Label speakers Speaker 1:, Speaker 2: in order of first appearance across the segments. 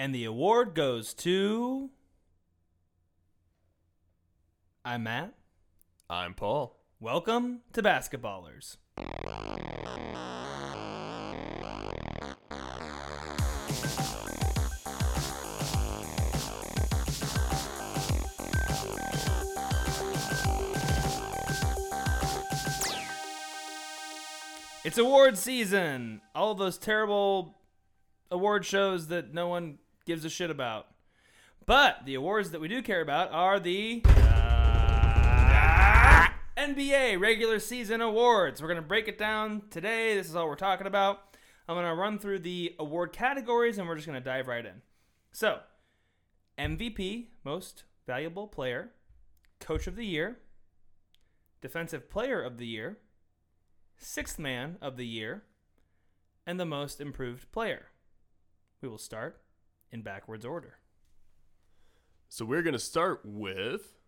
Speaker 1: And the award goes to. I'm Matt.
Speaker 2: I'm Paul.
Speaker 1: Welcome to Basketballers. It's award season. All those terrible award shows that no one gives a shit about. But the awards that we do care about are the uh, NBA regular season awards. We're going to break it down today. This is all we're talking about. I'm going to run through the award categories and we're just going to dive right in. So, MVP, most valuable player, coach of the year, defensive player of the year, sixth man of the year, and the most improved player. We will start in backwards order.
Speaker 2: So we're going to start with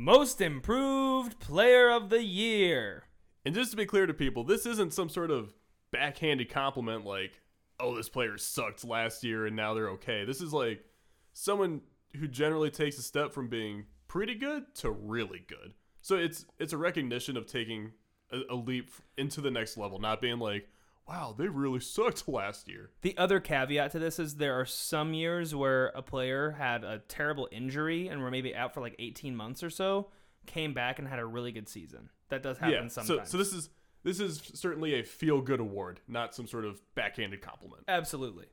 Speaker 1: Most improved player of the year.
Speaker 2: And just to be clear to people, this isn't some sort of backhanded compliment like, "Oh, this player sucked last year and now they're okay." This is like someone who generally takes a step from being pretty good to really good. So it's it's a recognition of taking a, a leap into the next level, not being like, "Wow, they really sucked last year."
Speaker 1: The other caveat to this is there are some years where a player had a terrible injury and were maybe out for like 18 months or so, came back and had a really good season. That does happen
Speaker 2: yeah.
Speaker 1: sometimes.
Speaker 2: So so this is this is certainly a feel good award, not some sort of backhanded compliment.
Speaker 1: Absolutely.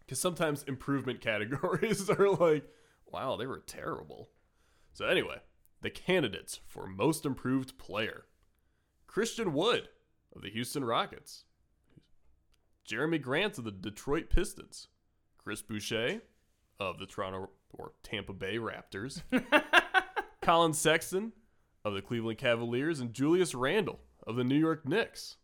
Speaker 2: Because sometimes improvement categories are like, wow, they were terrible. So, anyway, the candidates for most improved player Christian Wood of the Houston Rockets, Jerami Grant of the Detroit Pistons, Chris Boucher of the Toronto or Tampa Bay Raptors, Collin Sexton of the Cleveland Cavaliers, and Julius Randle of the New York Knicks.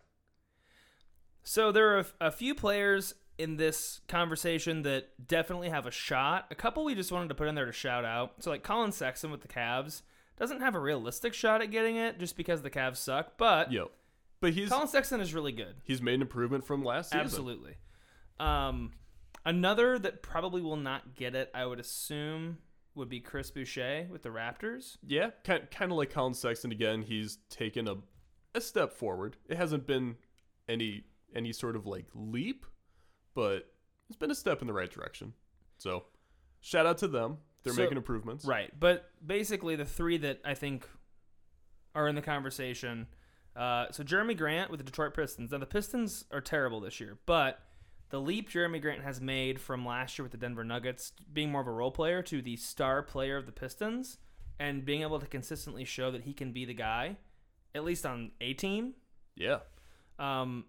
Speaker 1: So there are a, few players in this conversation that definitely have a shot. A couple we just wanted to put in there to shout out. So like Collin Sexton with the Cavs doesn't have a realistic shot at getting it just because the Cavs suck, but
Speaker 2: Yo. But he's
Speaker 1: Collin Sexton is really good.
Speaker 2: he's made an improvement from last season.
Speaker 1: Absolutely. Um, another that probably will not get it, I would assume, would be Chris Boucher with the Raptors.
Speaker 2: Yeah, kind kind of like Collin Sexton again. He's taken a a step forward. It hasn't been any any sort of like leap, but it's been a step in the right direction. So, shout out to them. They're
Speaker 1: So-
Speaker 2: making improvements.
Speaker 1: Right. But basically, the three that I think are in the conversation. Uh, so Jerami Grant with the Detroit Pistons. Now the Pistons are terrible this year, but the leap Jerami Grant has made from last year with the Denver Nuggets, being more of a role player, to the star player of the Pistons, and being able to consistently show that he can be the guy, at least on a team.
Speaker 2: Yeah.
Speaker 1: Um,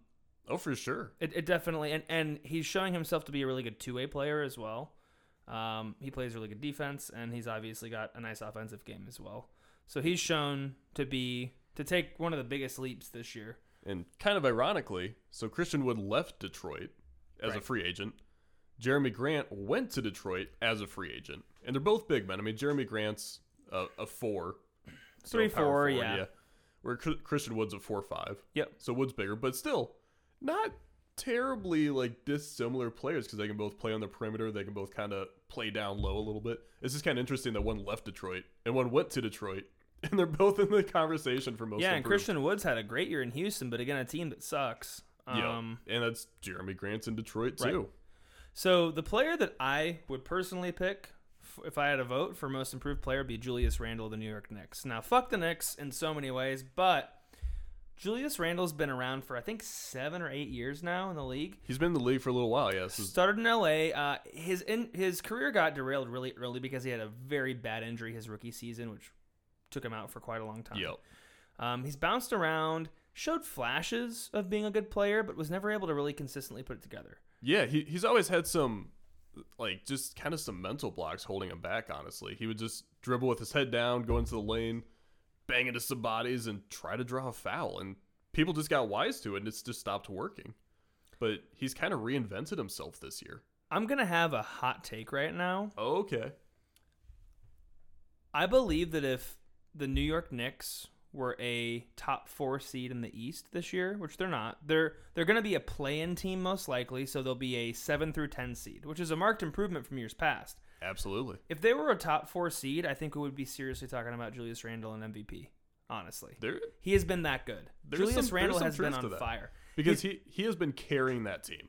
Speaker 2: Oh, for sure.
Speaker 1: it, it definitely, and, and he's showing himself to be a really good two way player as well. Um, he plays really good defense, and he's obviously got a nice offensive game as well. So he's shown to be to take one of the biggest leaps this year.
Speaker 2: And kind of ironically, so Christian Wood left Detroit as a free agent. Jerami Grant went to Detroit as a free agent, and they're both big men. I mean, Jerami Grant's a, a four, so
Speaker 1: Three,
Speaker 2: power
Speaker 1: four,
Speaker 2: forward,
Speaker 1: yeah.
Speaker 2: Where Chr- Christian Wood's a four five.
Speaker 1: Yep.
Speaker 2: So Wood's bigger, but still not terribly like dissimilar players because they can both play on the perimeter. They can both kind of play down low a little bit. It's just kind of interesting that one left Detroit and one went to Detroit, and they're both in the conversation for most.
Speaker 1: yeah, and
Speaker 2: improved.
Speaker 1: Christian Woods had a great year in Houston, but again, a team that sucks.
Speaker 2: Yeah,
Speaker 1: Um,
Speaker 2: and that's Jerami Grant's in Detroit
Speaker 1: Right.
Speaker 2: too.
Speaker 1: So the player that I would personally pick if I had a vote for most improved player would be Julius Randle of the New York Knicks. Now, fuck the Knicks in so many ways, but Julius Randle's been around for I think seven or eight years now in the league.
Speaker 2: He's been in the league for a little while. Yes,
Speaker 1: Started in LA. Uh, his in, his career got derailed really early because he had a very bad injury his rookie season, which took him out for quite a long time.
Speaker 2: Yep.
Speaker 1: Um, he's bounced around, showed flashes of being a good player, but was never able to really consistently put it together.
Speaker 2: Yeah, he, he's always had some, like, just kind of some mental blocks holding him back, honestly. He would just dribble with his head down, go into the lane, bang into some bodies, and try to draw a foul. And people just got wise to it, and it's just stopped working. But he's kind of reinvented himself this year.
Speaker 1: I'm gonna have a hot take right now.
Speaker 2: Okay.
Speaker 1: I believe that if the New York Knicks were a top four seed in the East this year, which they're not. They're they're going to be a play-in team most likely, so they'll be a seven through ten seed, which is a marked improvement from years past.
Speaker 2: Absolutely.
Speaker 1: If they were a top four seed, I think we would be seriously talking about Julius Randle and MVP. Honestly,
Speaker 2: There
Speaker 1: he has been that good. Julius
Speaker 2: some-
Speaker 1: Randle has been on fire.
Speaker 2: because he he has been carrying that team.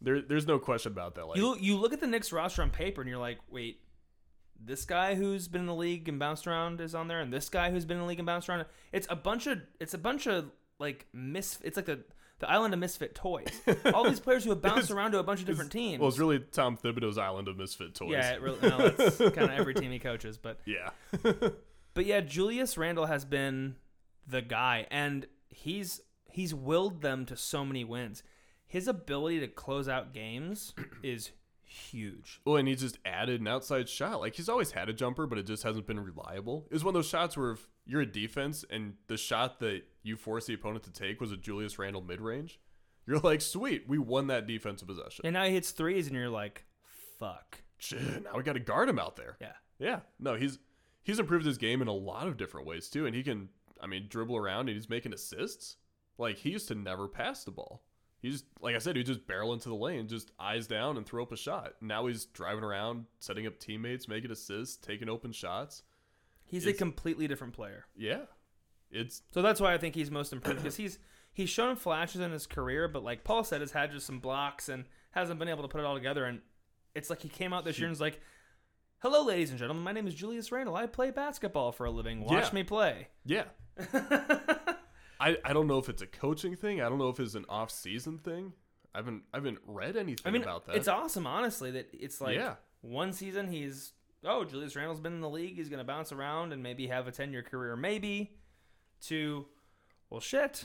Speaker 2: There there's no question about that. Like
Speaker 1: You you look at the Knicks roster on paper and you're like, wait, this guy who's been in the league and bounced around is on there, and this guy who's been in the league and bounced around. It's a bunch of it's a bunch of like mis. It's like the the island of misfit toys. All these players who have bounced around to a bunch of different teams.
Speaker 2: well, it's really Tom Thibodeau's island of misfit toys.
Speaker 1: yeah, it really, no, that's kind of every team he coaches, but
Speaker 2: yeah.
Speaker 1: But yeah, Julius Randle has been the guy, and he's he's willed them to so many wins. His ability to close out games is huge.
Speaker 2: Well, and he just added an outside shot. Like he's always had a jumper, but it just hasn't been reliable. It was one of those shots where if you're a defense and the shot that you force the opponent to take was a Julius Randle mid range, you're like, sweet, we won that defensive possession.
Speaker 1: And now he hits threes, and you're like, fuck.
Speaker 2: Now we got to guard him out there.
Speaker 1: Yeah.
Speaker 2: Yeah, no, he's he's improved his game in a lot of different ways too, and he can, I mean, dribble around and he's making assists. Like he used to never pass the ball. He's like I said, he just barrel into the lane, just eyes down and throw up a shot. Now he's driving around, setting up teammates, making assists, taking open shots.
Speaker 1: He's a completely different player.
Speaker 2: Yeah, it's
Speaker 1: So that's why I think he's most improved because he's he's shown flashes in his career, but like Paul said, has had just some blocks and hasn't been able to put it all together. And it's like he came out this year and was like, "Hello, ladies and gentlemen, my name is Julius Randle. I play basketball for a living. Watch
Speaker 2: Yeah.
Speaker 1: me play."
Speaker 2: yeah. I, I don't know if it's a coaching thing. I don't know if it's an off season thing. I haven't I haven't read anything
Speaker 1: I mean,
Speaker 2: about that.
Speaker 1: it's awesome, honestly. That it's like
Speaker 2: Yeah.
Speaker 1: one season he's oh Julius Randle's been in the league. He's gonna bounce around and maybe have a ten year career, maybe. To well, shit,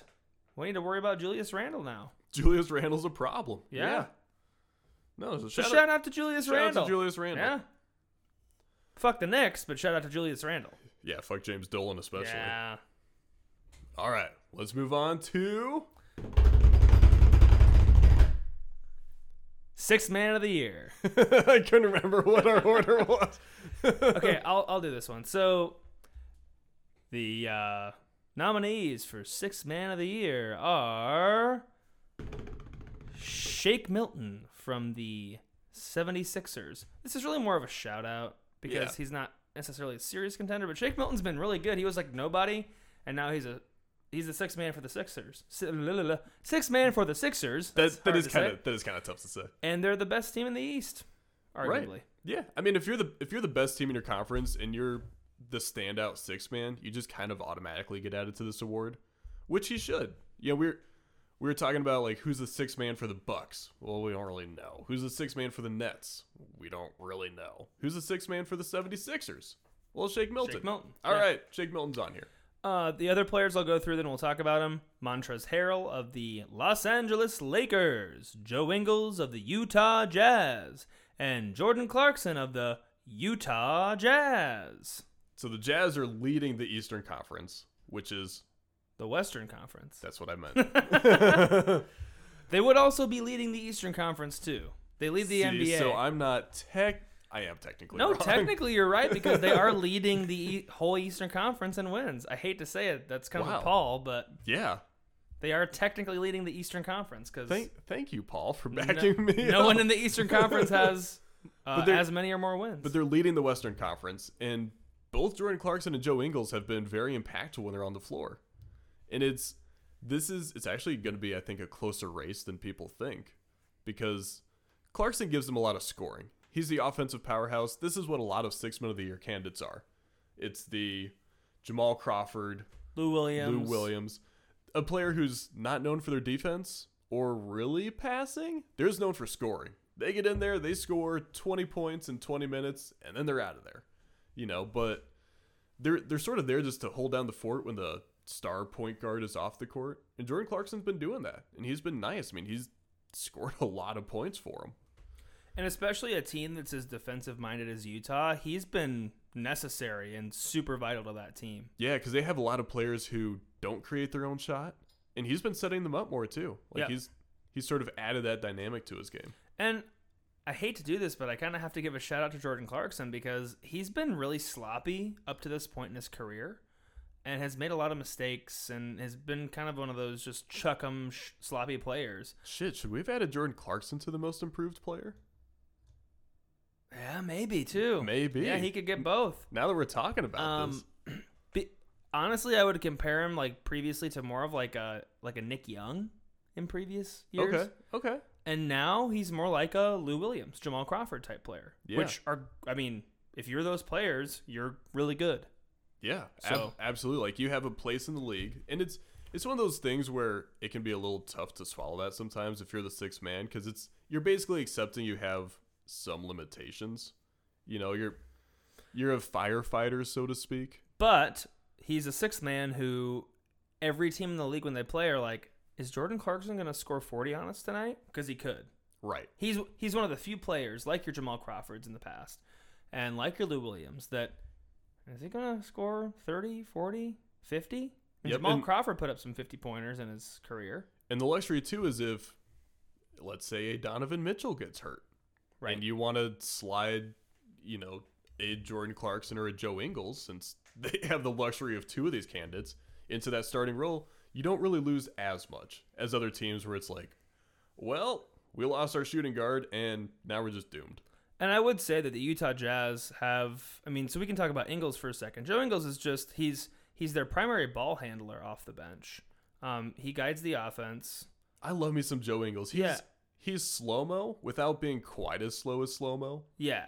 Speaker 1: we need to worry about Julius Randle now.
Speaker 2: Julius Randle's a problem.
Speaker 1: Yeah.
Speaker 2: No, so
Speaker 1: So
Speaker 2: shout,
Speaker 1: shout,
Speaker 2: out,
Speaker 1: out, to Julius
Speaker 2: shout out to Julius Randle.
Speaker 1: Yeah. Fuck the Knicks, but shout out to Julius Randle.
Speaker 2: Yeah, fuck James Dolan especially.
Speaker 1: Yeah.
Speaker 2: All right, let's move on to
Speaker 1: Sixth man of the year.
Speaker 2: I couldn't remember what our order was.
Speaker 1: Okay, I'll I'll do this one. So the uh, nominees for sixth man of the year are Shake Milton from the 76ers. This is really more of a shout out because
Speaker 2: Yeah.
Speaker 1: he's not necessarily a serious contender, but Shake Milton's been really good. He was like nobody, and now he's a he's the sixth man for the Sixers. Sixth man for the Sixers. That's
Speaker 2: That, that is kind of that is kind of tough to say.
Speaker 1: and they're the best team in the East, arguably.
Speaker 2: Right. Yeah, I mean, if you're the if you're the best team in your conference and you're the standout six man, you just kind of automatically get added to this award, which he should. You know, we're we were talking about like who's the six man for the Bucks. Well, we don't really know. Who's the six man for the Nets? We don't really know. Who's the six man for the 76ers? Well, Shake Milton.
Speaker 1: Shake Milton.
Speaker 2: All
Speaker 1: Yeah.
Speaker 2: right, Shake Milton's on here.
Speaker 1: Uh, the other players I'll go through, then we'll talk about them. Montrezl Harrell of the Los Angeles Lakers, Joe Ingles of the Utah Jazz, and Jordan Clarkson of the Utah Jazz.
Speaker 2: So the Jazz are leading the Eastern Conference, which is
Speaker 1: The Western Conference.
Speaker 2: that's what I meant.
Speaker 1: They would also be leading the Eastern Conference too. They lead the
Speaker 2: See,
Speaker 1: NBA.
Speaker 2: So I'm not tech. I am technically
Speaker 1: no,
Speaker 2: wrong.
Speaker 1: technically you're right because they are leading the e- whole Eastern Conference in wins. I hate to say it, that's kind
Speaker 2: Wow.
Speaker 1: of Paul, but
Speaker 2: Yeah.
Speaker 1: they are technically leading the Eastern Conference because
Speaker 2: Thank thank you, Paul, for
Speaker 1: No,
Speaker 2: backing me.
Speaker 1: no
Speaker 2: up.
Speaker 1: one in the Eastern Conference has uh, as many or more wins.
Speaker 2: But they're leading the Western Conference, and both Jordan Clarkson and Joe Ingles have been very impactful when they're on the floor. And it's this is it's actually going to be, I think, a closer race than people think, because Clarkson gives them a lot of scoring. He's the offensive powerhouse. This is what a lot of six men of the year candidates are. It's the Jamal Crawford,
Speaker 1: Lou Williams.
Speaker 2: Lou Williams, a player who's not known for their defense or really passing. They're just known for scoring. They get in there, they score 20 points in 20 minutes, and then they're out of there. You know, but they're they're sort of there just to hold down the fort when the star point guard is off the court. And Jordan Clarkson's been doing that, and he's been nice. I mean, he's scored a lot of points for him.
Speaker 1: And especially a team that's as defensive minded as Utah, he's been necessary and super vital to that team.
Speaker 2: Yeah, because they have a lot of players who don't create their own shot, and he's been setting them up more too. Like
Speaker 1: Yeah.
Speaker 2: he's he's sort of added that dynamic to his game.
Speaker 1: And I hate to do this, but I kind of have to give a shout out to Jordan Clarkson because he's been really sloppy up to this point in his career. and has made a lot of mistakes and has been kind of one of those just chuck 'em sh- sloppy players.
Speaker 2: Shit, should we have added Jordan Clarkson to the most improved player?
Speaker 1: Yeah, maybe too.
Speaker 2: Maybe.
Speaker 1: Yeah, he could get both.
Speaker 2: Now that we're talking about this.
Speaker 1: Um, be, honestly, I would compare him like previously to more of like a like a Nick Young in previous years.
Speaker 2: Okay. Okay.
Speaker 1: And now he's more like a Lou Williams, Jamal Crawford type player.
Speaker 2: Yeah.
Speaker 1: Which are, I mean, if you're those players, you're really good.
Speaker 2: Yeah, ab-
Speaker 1: So-
Speaker 2: absolutely. Like you have a place in the league, and it's it's one of those things where it can be a little tough to swallow that sometimes if you're the sixth man because it's you're basically accepting you have some limitations. You know, you're you're a firefighter, so to speak.
Speaker 1: But he's a sixth man who every team in the league when they play are like, is Jordan Clarkson going to score 40 on us tonight? Because he could.
Speaker 2: Right.
Speaker 1: He's he's one of the few players like your Jamal Crawfords in the past and like your Lou Williams that is he going to score 30, 40, 50? And
Speaker 2: Yep,
Speaker 1: Jamal
Speaker 2: and-
Speaker 1: Crawford put up some 50 pointers in his career.
Speaker 2: And the luxury too is if, let's say, a Donovan Mitchell gets hurt,
Speaker 1: Right.
Speaker 2: and you want to slide, you know, a Jordan Clarkson or a Joe Ingles, since they have the luxury of two of these candidates into that starting role, you don't really lose as much as other teams where it's like, well, we lost our shooting guard, and now we're just doomed.
Speaker 1: And I would say that the Utah Jazz have I mean, so we can talk about Ingles for a second. Joe Ingles is just he's he's their primary ball handler off the bench. Um, he guides the offense.
Speaker 2: I love me some Joe Ingles. He's
Speaker 1: Yeah.
Speaker 2: He's slow mo without being quite as slow as slow mo.
Speaker 1: Yeah.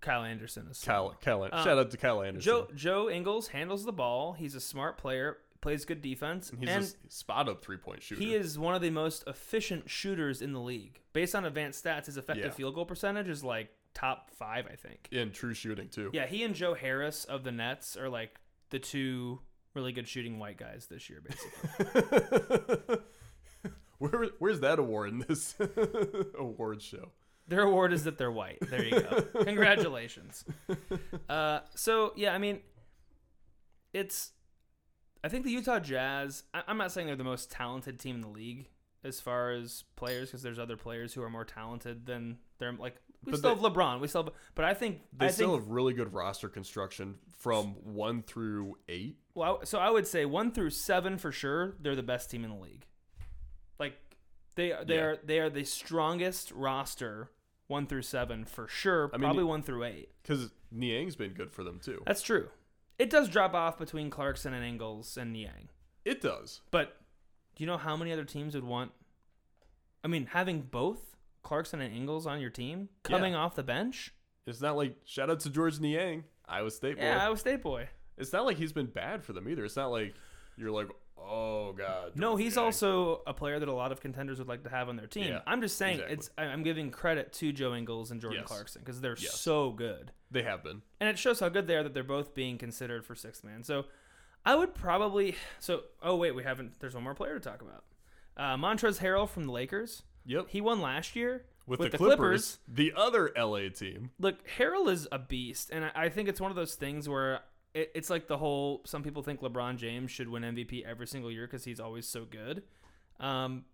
Speaker 1: Kyle Anderson is
Speaker 2: Kyle, Kyle,
Speaker 1: Uh,
Speaker 2: shout out to Kyle Anderson.
Speaker 1: Joe Joe Ingles handles the ball. He's a smart player, plays good defense,
Speaker 2: He's
Speaker 1: and
Speaker 2: a spot up three point shooter.
Speaker 1: he is one of the most efficient shooters in the league. Based on advanced stats, his effective
Speaker 2: Yeah.
Speaker 1: field goal percentage is like top five, I think.
Speaker 2: in true shooting too.
Speaker 1: Yeah, he and Joe Harris of the Nets are like the two really good shooting white guys this year, basically.
Speaker 2: Where, where's that award in this award show?
Speaker 1: Their award is that they're white. There you go. Congratulations. Uh, so yeah, I mean, it's. I think the Utah Jazz. I, I'm not saying they're the most talented team in the league as far as players, because there's other players who are more talented than they're like. We
Speaker 2: But
Speaker 1: still
Speaker 2: they-
Speaker 1: have LeBron. We still, have, but I think
Speaker 2: They
Speaker 1: I
Speaker 2: still
Speaker 1: think.
Speaker 2: have really good roster construction from one through eight.
Speaker 1: Well, so I would say one through seven for sure. They're the best team in the league. Like they they
Speaker 2: Yeah.
Speaker 1: are they are the strongest roster. One through seven for sure.
Speaker 2: I mean,
Speaker 1: probably one through eight.
Speaker 2: Because Niang's been good for them too.
Speaker 1: That's true. It does drop off between Clarkson and Ingles and Niang.
Speaker 2: It does.
Speaker 1: But do you know how many other teams would want? I mean, having both Clarkson and Ingles on your team coming off the bench.
Speaker 2: It's not like shout out to Georges Niang, Iowa State boy.
Speaker 1: Yeah, Iowa State boy.
Speaker 2: It's not like he's been bad for them either. It's not like you're like, oh god.
Speaker 1: No, he's also a player that a lot of contenders would like to have on their team.
Speaker 2: Yeah,
Speaker 1: I'm just saying
Speaker 2: exactly.
Speaker 1: it's. I'm giving credit to Joe Ingles and Jordan
Speaker 2: Yes.
Speaker 1: Clarkson because they're
Speaker 2: Yes.
Speaker 1: so good,
Speaker 2: They have been.
Speaker 1: and it shows how good they are that they're both being considered for sixth man. So, I would probably. So, oh wait, we haven't. There's one more player to talk about. Uh, Montrezl Harrell from the Lakers.
Speaker 2: Yep.
Speaker 1: He won last year
Speaker 2: With,
Speaker 1: with
Speaker 2: the,
Speaker 1: the
Speaker 2: Clippers, the other LA team.
Speaker 1: look, Harrell is a beast, and I, I think it's one of those things where it, it's like the whole. Some people think LeBron James should win MVP every single year because he's always so good. Um,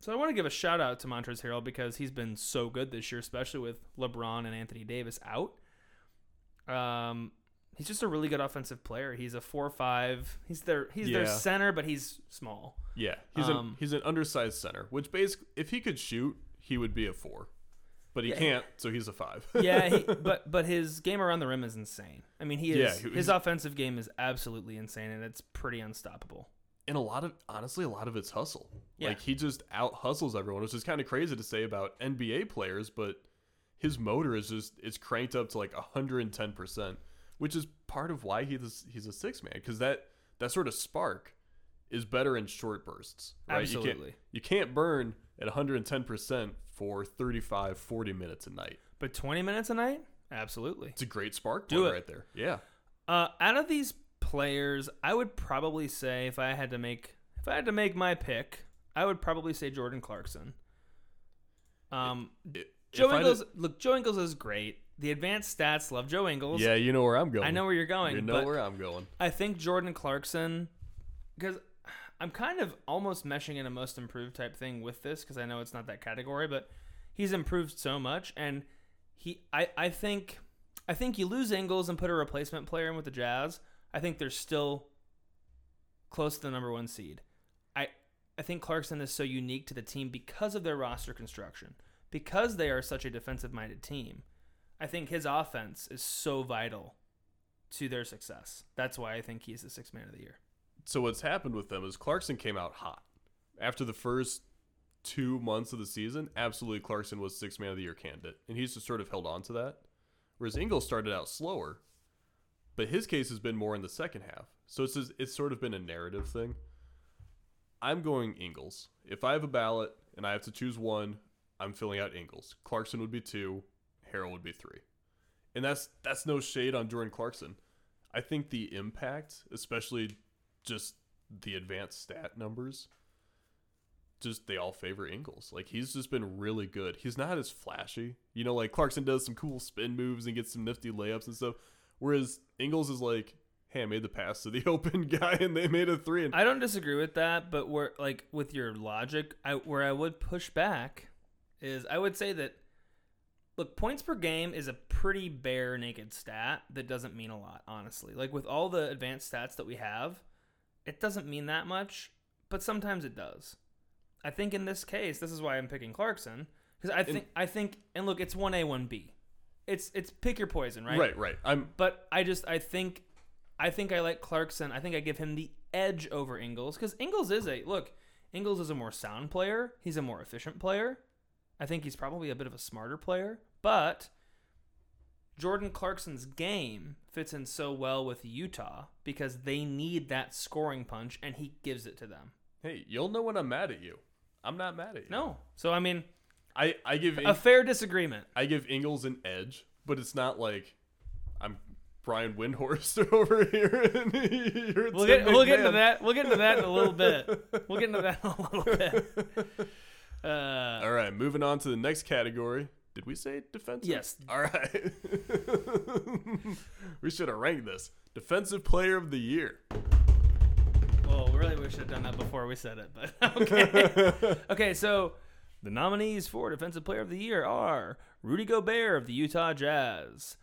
Speaker 1: so I want to give a shout out to Montrezl Harrell because he's been so good this year, especially with LeBron and Anthony Davis out. Um, he's just a really good offensive player. He's a four-five. He's their he's their center, but he's small.
Speaker 2: Yeah, he's
Speaker 1: Um,
Speaker 2: an he's an undersized center, which basically, if he could shoot, he would be a four, but he
Speaker 1: Yeah.
Speaker 2: can't, so he's a five.
Speaker 1: yeah, he, but but his game around the rim is insane. I mean, he is
Speaker 2: Yeah, he-
Speaker 1: his offensive game is absolutely insane, and it's pretty unstoppable.
Speaker 2: and a lot of honestly, a lot of it's hustle.
Speaker 1: Yeah.
Speaker 2: Like he just out hustles everyone, which is kind of crazy to say about NBA players, but his motor is just it's cranked up to like 110 percent, which is part of why he's he's a six man because that that sort of spark is better in short bursts. Right? You
Speaker 1: Absolutely.
Speaker 2: can't, you can't burn at 110 percent for 35, 40 minutes a night.
Speaker 1: But twenty minutes a night, absolutely.
Speaker 2: It's a great spark
Speaker 1: Do it.
Speaker 2: right there. Yeah.
Speaker 1: Uh, out of these players, I would probably say if I had to make if I had to make my pick, I would probably say Jordan Clarkson. Um,
Speaker 2: It-
Speaker 1: Joe
Speaker 2: if I
Speaker 1: Ingles.
Speaker 2: did-
Speaker 1: Look, Joe Ingles is great. The advanced stats love Joe Ingles.
Speaker 2: yeah, you know where I'm going.
Speaker 1: I know where you're going.
Speaker 2: You know where I'm going.
Speaker 1: I think Jordan Clarkson, because I'm kind of almost meshing in a most improved type thing with this because I know it's not that category, but he's improved so much, and he, I, I think, I think you lose Ingles and put a replacement player in with the Jazz. I think they're still close to the number one seed. I I think Clarkson is so unique to the team because of their roster construction, because they are such a defensive minded team. I think his offense is so vital to their success. That's why I think he's the sixth man of the year.
Speaker 2: So what's happened with them is Clarkson came out hot after the first two months of the season. Absolutely, Clarkson was six man of the year candidate, and he's just sort of held on to that. Whereas Ingles started out slower, but his case has been more in the second half. So it's just, it's sort of been a narrative thing. I'm going Ingles. If I have a ballot and I have to choose one, I'm filling out Ingles. Clarkson would be two, Harrell would be three, and that's that's no shade on Jordan Clarkson. I think the impact, especially just the advanced stat numbers, just they all favor Ingles. Like he's just been really good. He's not as flashy, you know. Like Clarkson does some cool spin moves and gets some nifty layups and stuff, whereas Ingles is like, "Hey, I made the pass to the open guy and they made a three. And
Speaker 1: I don't disagree with that, but where like with your logic, I, where I would push back is I would say that look, points per game is a pretty bare naked stat that doesn't mean a lot, honestly. Like with all the advanced stats that we have, it doesn't mean that much, but sometimes it does. I think in this case, this is why I'm picking Clarkson because I think I think and look, it's one A one B. It's it's pick your poison, right?
Speaker 2: right, right. I'm
Speaker 1: But I just I think I think I like Clarkson. I think I give him the edge over Ingles because Ingles is a look. Ingles is a more sound player. He's a more efficient player. I think he's probably a bit of a smarter player. But Jordan Clarkson's game fits in so well with Utah because they need that scoring punch, and he gives it to them.
Speaker 2: hey, you'll know when I'm mad at you. I'm not mad at you.
Speaker 1: No, so I mean,
Speaker 2: I I give
Speaker 1: a fair disagreement.
Speaker 2: I give Ingles an edge, but it's not like I'm Brian Windhorst over here.
Speaker 1: We'll get we'll get into that. We'll get into that in a little bit. We'll get into that in a little bit. Uh,
Speaker 2: All right, moving on to the next category. Did we say defensive?
Speaker 1: Yes.
Speaker 2: All right. we should have ranked this defensive player of the year.
Speaker 1: Well, really, we should have done that before we said it, but okay. okay, so the nominees for Defensive Player of the Year are Rudy Gobert of the Utah Jazz,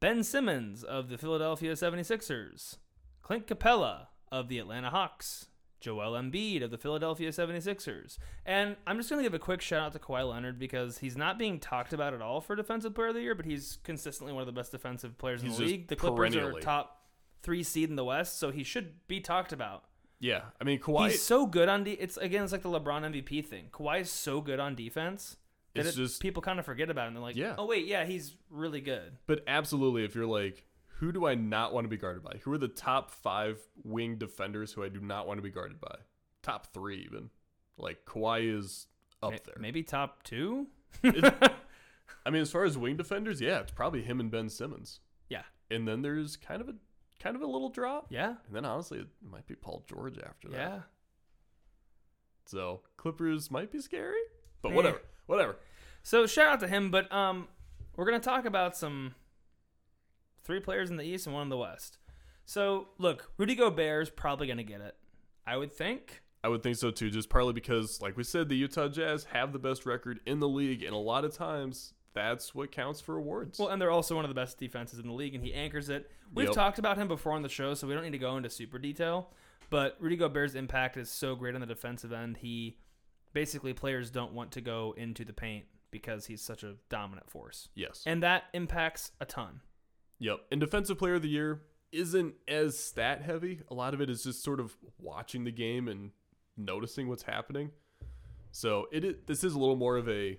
Speaker 1: Ben Simmons of the Philadelphia 76ers, Clint Capela of the Atlanta Hawks, Joel Embiid of the Philadelphia 76ers. And I'm just going to give a quick shout out to Kawhi Leonard because he's not being talked about at all for Defensive Player of the Year, but he's consistently one of the best defensive players
Speaker 2: He's
Speaker 1: in the league. The Clippers are top three seed in the West, so he should be talked about.
Speaker 2: Yeah, I mean Kawhi.
Speaker 1: He's so good on de- it's again it's like the LeBron MVP thing. Kawhi is so good on defense that
Speaker 2: It's
Speaker 1: it-
Speaker 2: just-
Speaker 1: people kind of forget about him. They're like,
Speaker 2: Yeah.
Speaker 1: oh wait, yeah, he's really good.
Speaker 2: but absolutely, if you're like, who do I not want to be guarded by? Who are the top five wing defenders who I do not want to be guarded by? Top three, even. Like Kawhi is up there.
Speaker 1: Maybe top two.
Speaker 2: I mean, as far as wing defenders, yeah, it's probably him and Ben Simmons.
Speaker 1: Yeah,
Speaker 2: And then there's kind of a kind of a little drop.
Speaker 1: yeah,
Speaker 2: And then honestly, it might be Paul George after that.
Speaker 1: yeah.
Speaker 2: So Clippers might be scary, but whatever, whatever.
Speaker 1: So shout out to him, but um, we're gonna talk about some three players in the East and one in the West. So look, Rudy Gobert is probably gonna get it. I would think.
Speaker 2: I would think so too, just partly because, like we said, the Utah Jazz have the best record in the league, and a lot of times that's what counts for awards.
Speaker 1: Well, and they're also one of the best defenses in the league, and he anchors it. We've
Speaker 2: Yep.
Speaker 1: talked about him before on the show, so we don't need to go into super detail. But Rudy Gobert's impact is so great on the defensive end. He basically players don't want to go into the paint because he's such a dominant force,
Speaker 2: yes.
Speaker 1: and that impacts a ton.
Speaker 2: Yep. And defensive player of the year isn't as stat heavy. A lot of it is just sort of watching the game and noticing what's happening. So it is, this is a little more of a